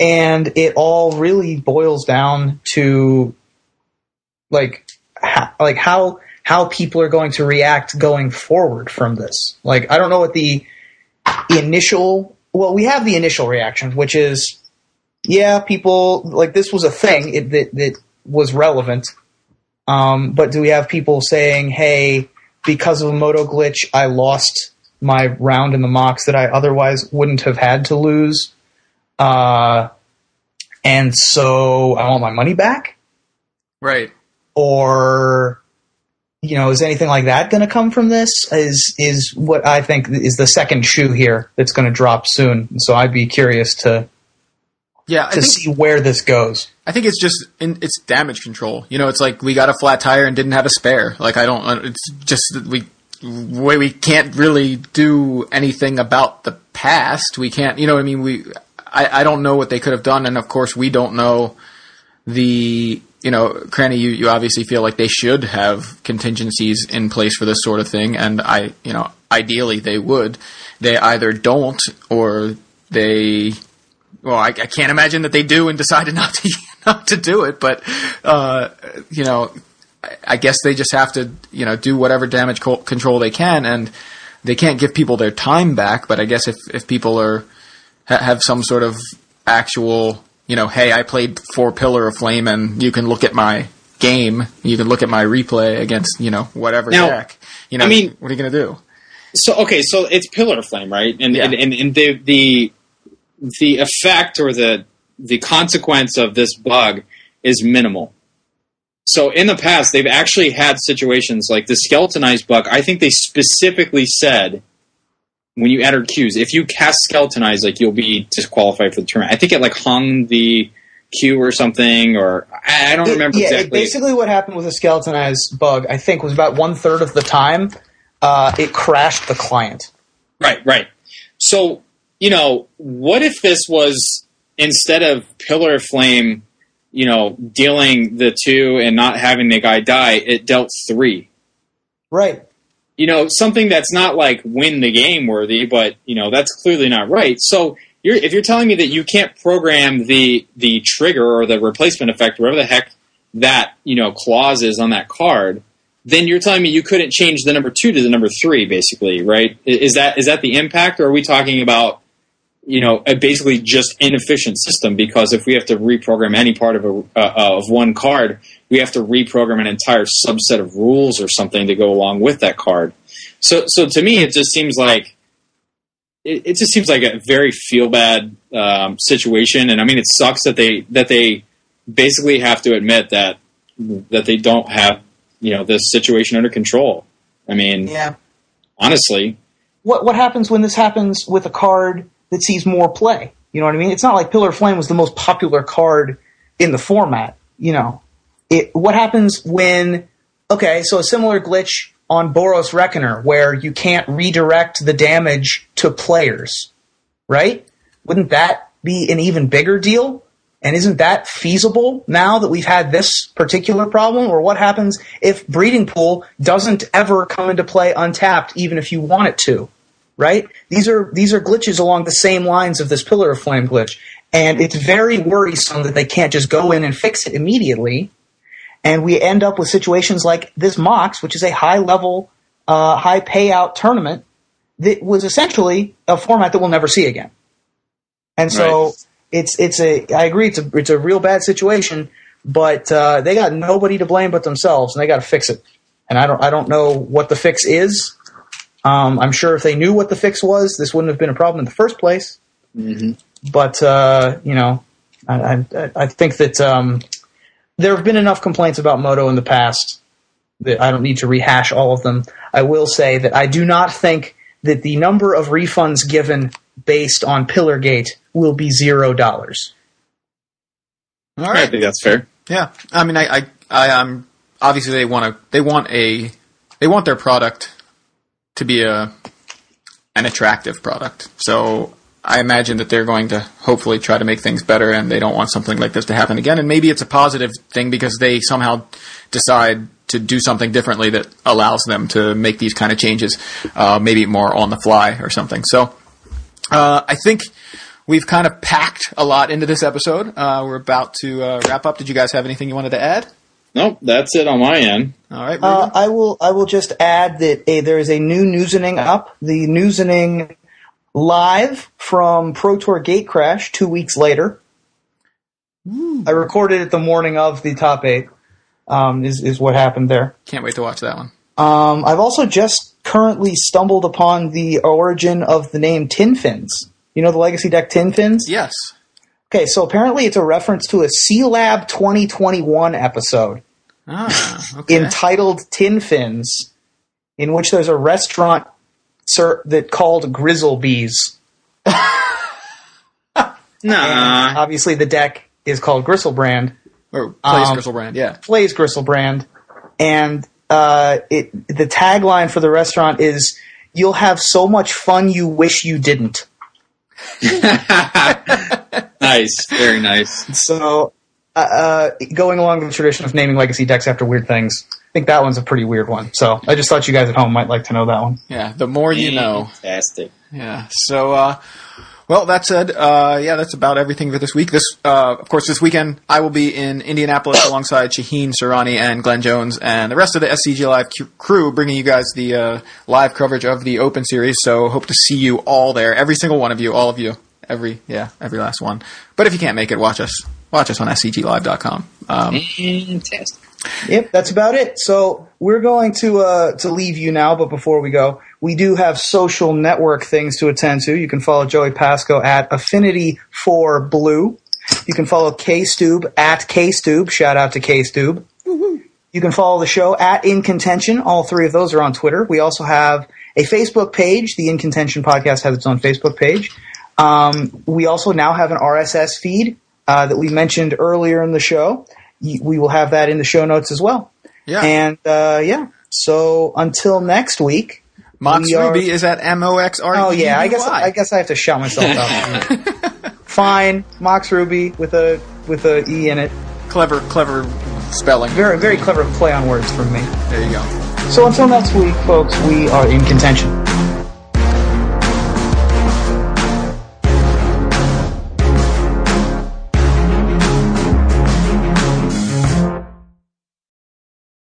and it all really boils down to like how, like how how people are going to react going forward from this. Like I don't know what the initial well we have the initial reaction which is yeah people like this was a thing it, that that was relevant. Um, but do we have people saying hey because of a MODO glitch I lost my round in the MOCS that I otherwise wouldn't have had to lose? Uh, and so I want my money back? Right. or you know is anything like that going to come from this? Is is what i think is the second shoe here that's going to drop soon. So i'd be curious to Yeah, I to think see where this goes I think it's just in, it's damage control. You know, it's like we got a flat tire and didn't have a spare. Like I don't. uh, It's just we way we can't really do anything about the past. We can't. You know, I mean, we. I, I don't know what they could have done, and of course, we don't know the. You know, Cranny, you, you obviously feel like they should have contingencies in place for this sort of thing, and I, you know, ideally they would. They either don't or they well, I, I can't imagine that they do and decided not to not to do it. But uh, you know, I, I guess they just have to you know do whatever damage co- control they can, and they can't give people their time back. But I guess if if people are ha- have some sort of actual you know, hey, I played for Pillar of Flame, and you can look at my game, you can look at my replay against you know whatever Now, deck. You know, I mean- what are you gonna do? So okay, so it's Pillar of Flame, right? And Yeah. and, and, and the the the effect or the the consequence of this bug is minimal. So in the past, they've actually had situations like the skeletonized bug. I think they specifically said when you entered queues, if you cast skeletonized, like you'll be disqualified for the tournament. I think it like hung the queue or something, or I, I don't It- remember yeah, exactly. basically what happened with the skeletonized bug i think was about one third of the time uh, it crashed the client Right, right. So, you know, what if this was instead of Pillar of Flame, you know, dealing the two and not having the guy die, it dealt three? right You know, something that's not like win the game worthy, but you know, that's clearly not right. So, you're, if you're telling me that you can't program the the trigger or the replacement effect, whatever the heck that you know clause is on that card, then you're telling me you couldn't change the number two to the number three, basically, right? Is that is that the impact, or are we talking about you know a basically just inefficient system? Because if we have to reprogram any part of a uh, of one card, we have to reprogram an entire subset of rules or something to go along with that card. So so to me, it just seems like it, it just seems like a very feel bad um, situation, and I mean, it sucks that they that they basically have to admit that that they don't have you know this situation under control. I mean, yeah honestly, what what happens when this happens with a card that sees more play? You know what I mean? It's not like Pillar Flame was the most popular card in the format. You know, it. What happens when? Okay, so a similar glitch on Boros Reckoner where you can't redirect the damage to players, right? Wouldn't that be an even bigger deal? And isn't that feasible now that we've had this particular problem? Or what happens if Breeding Pool doesn't ever come into play untapped, even if you want it to? Right? These are these are glitches along the same lines of this Pillar of Flame glitch, and it's very worrisome that they can't just go in and fix it immediately. And we end up with situations like this MOCS, which is a high level, uh, high payout tournament that was essentially a format that we'll never see again. And so Right. it's it's a I agree it's a it's a real bad situation, but uh, they got nobody to blame but themselves, and they got to fix it. And I don't I don't know what the fix is. Um, I'm sure if they knew what the fix was, this wouldn't have been a problem in the first place. Mm-hmm. But uh, you know, I, I, I think that um, there have been enough complaints about MODO in the past that I don't need to rehash all of them. I will say that I do not think that the number of refunds given based on Pillargate will be zero dollars. All right, I think that's fair. Yeah. I mean, I, I, I um, obviously they want to, they want a, they want their product to be a, an attractive product. So I imagine that they're going to hopefully try to make things better and they don't want something like this to happen again. And maybe it's a positive thing because they somehow decide to do something differently that allows them to make these kind of changes, uh, maybe more on the fly or something. So, uh, I think we've kind of packed a lot into this episode. Uh, we're about to uh, wrap up. Did you guys have anything you wanted to add? Nope, that's it on my end. All right, Uh, I will. I will just add that a, there is a new newsening up. The newsening live from Pro Tour Gatecrash two weeks later. I recorded it the morning of the top eight. Um, is is what happened there. can't wait to watch that one. Um, I've also just currently stumbled upon the origin of the name Tin Fins. You know the Legacy Deck Tin Fins? Yes. Okay, so apparently it's a reference to a Sealab 2021 episode Ah, okay. entitled Tin Fins, in which there's a restaurant sir, that called Grizzlebees. Nah. Obviously, the deck is called Griselbrand, or plays um, Griselbrand, yeah. plays Griselbrand, and uh, it the tagline for the restaurant is "You'll have so much fun you wish you didn't." nice. Very nice. So, uh, uh, going along the tradition of naming legacy decks after weird things, I think that one's a pretty weird one. So, I just thought you guys at home might like to know that one. Yeah, the more you know. Fantastic. Yeah. So, uh, well, that said, uh, yeah, that's about everything for this week. This, uh, of course, this weekend I will be in Indianapolis alongside Shaheen Soorani and Glenn Jones and the rest of the SCG Live cu- crew, bringing you guys the uh, live coverage of the Open Series. So, hope to see you all there, every single one of you, all of you, every yeah, every last one. But if you can't make it, watch us. Watch us on scglive.com. Um, Fantastic. Yep, that's about it. So we're going to uh, to leave you now, but before we go, we do have social network things to attend to. You can follow Joey Pasco at Affinity for Blue. You can follow K Stube at K Stube. Shout out to K Stube. You can follow the show at In Contention. All three of those are on Twitter. We also have a Facebook page. The In Contention podcast has its own Facebook page. Um, we also now have an RSS feed uh, that we mentioned earlier in the show. We will have that in the show notes as well. yeah. And uh, yeah, so until next week. Mox are- Ruby is at M O X R. Oh yeah, I guess I guess I have to shout myself out. Fine, Mox Ruby with a with a e in it. clever, clever spelling. Very very clever play on words from me. There you go. So until next week, folks, we are in contention.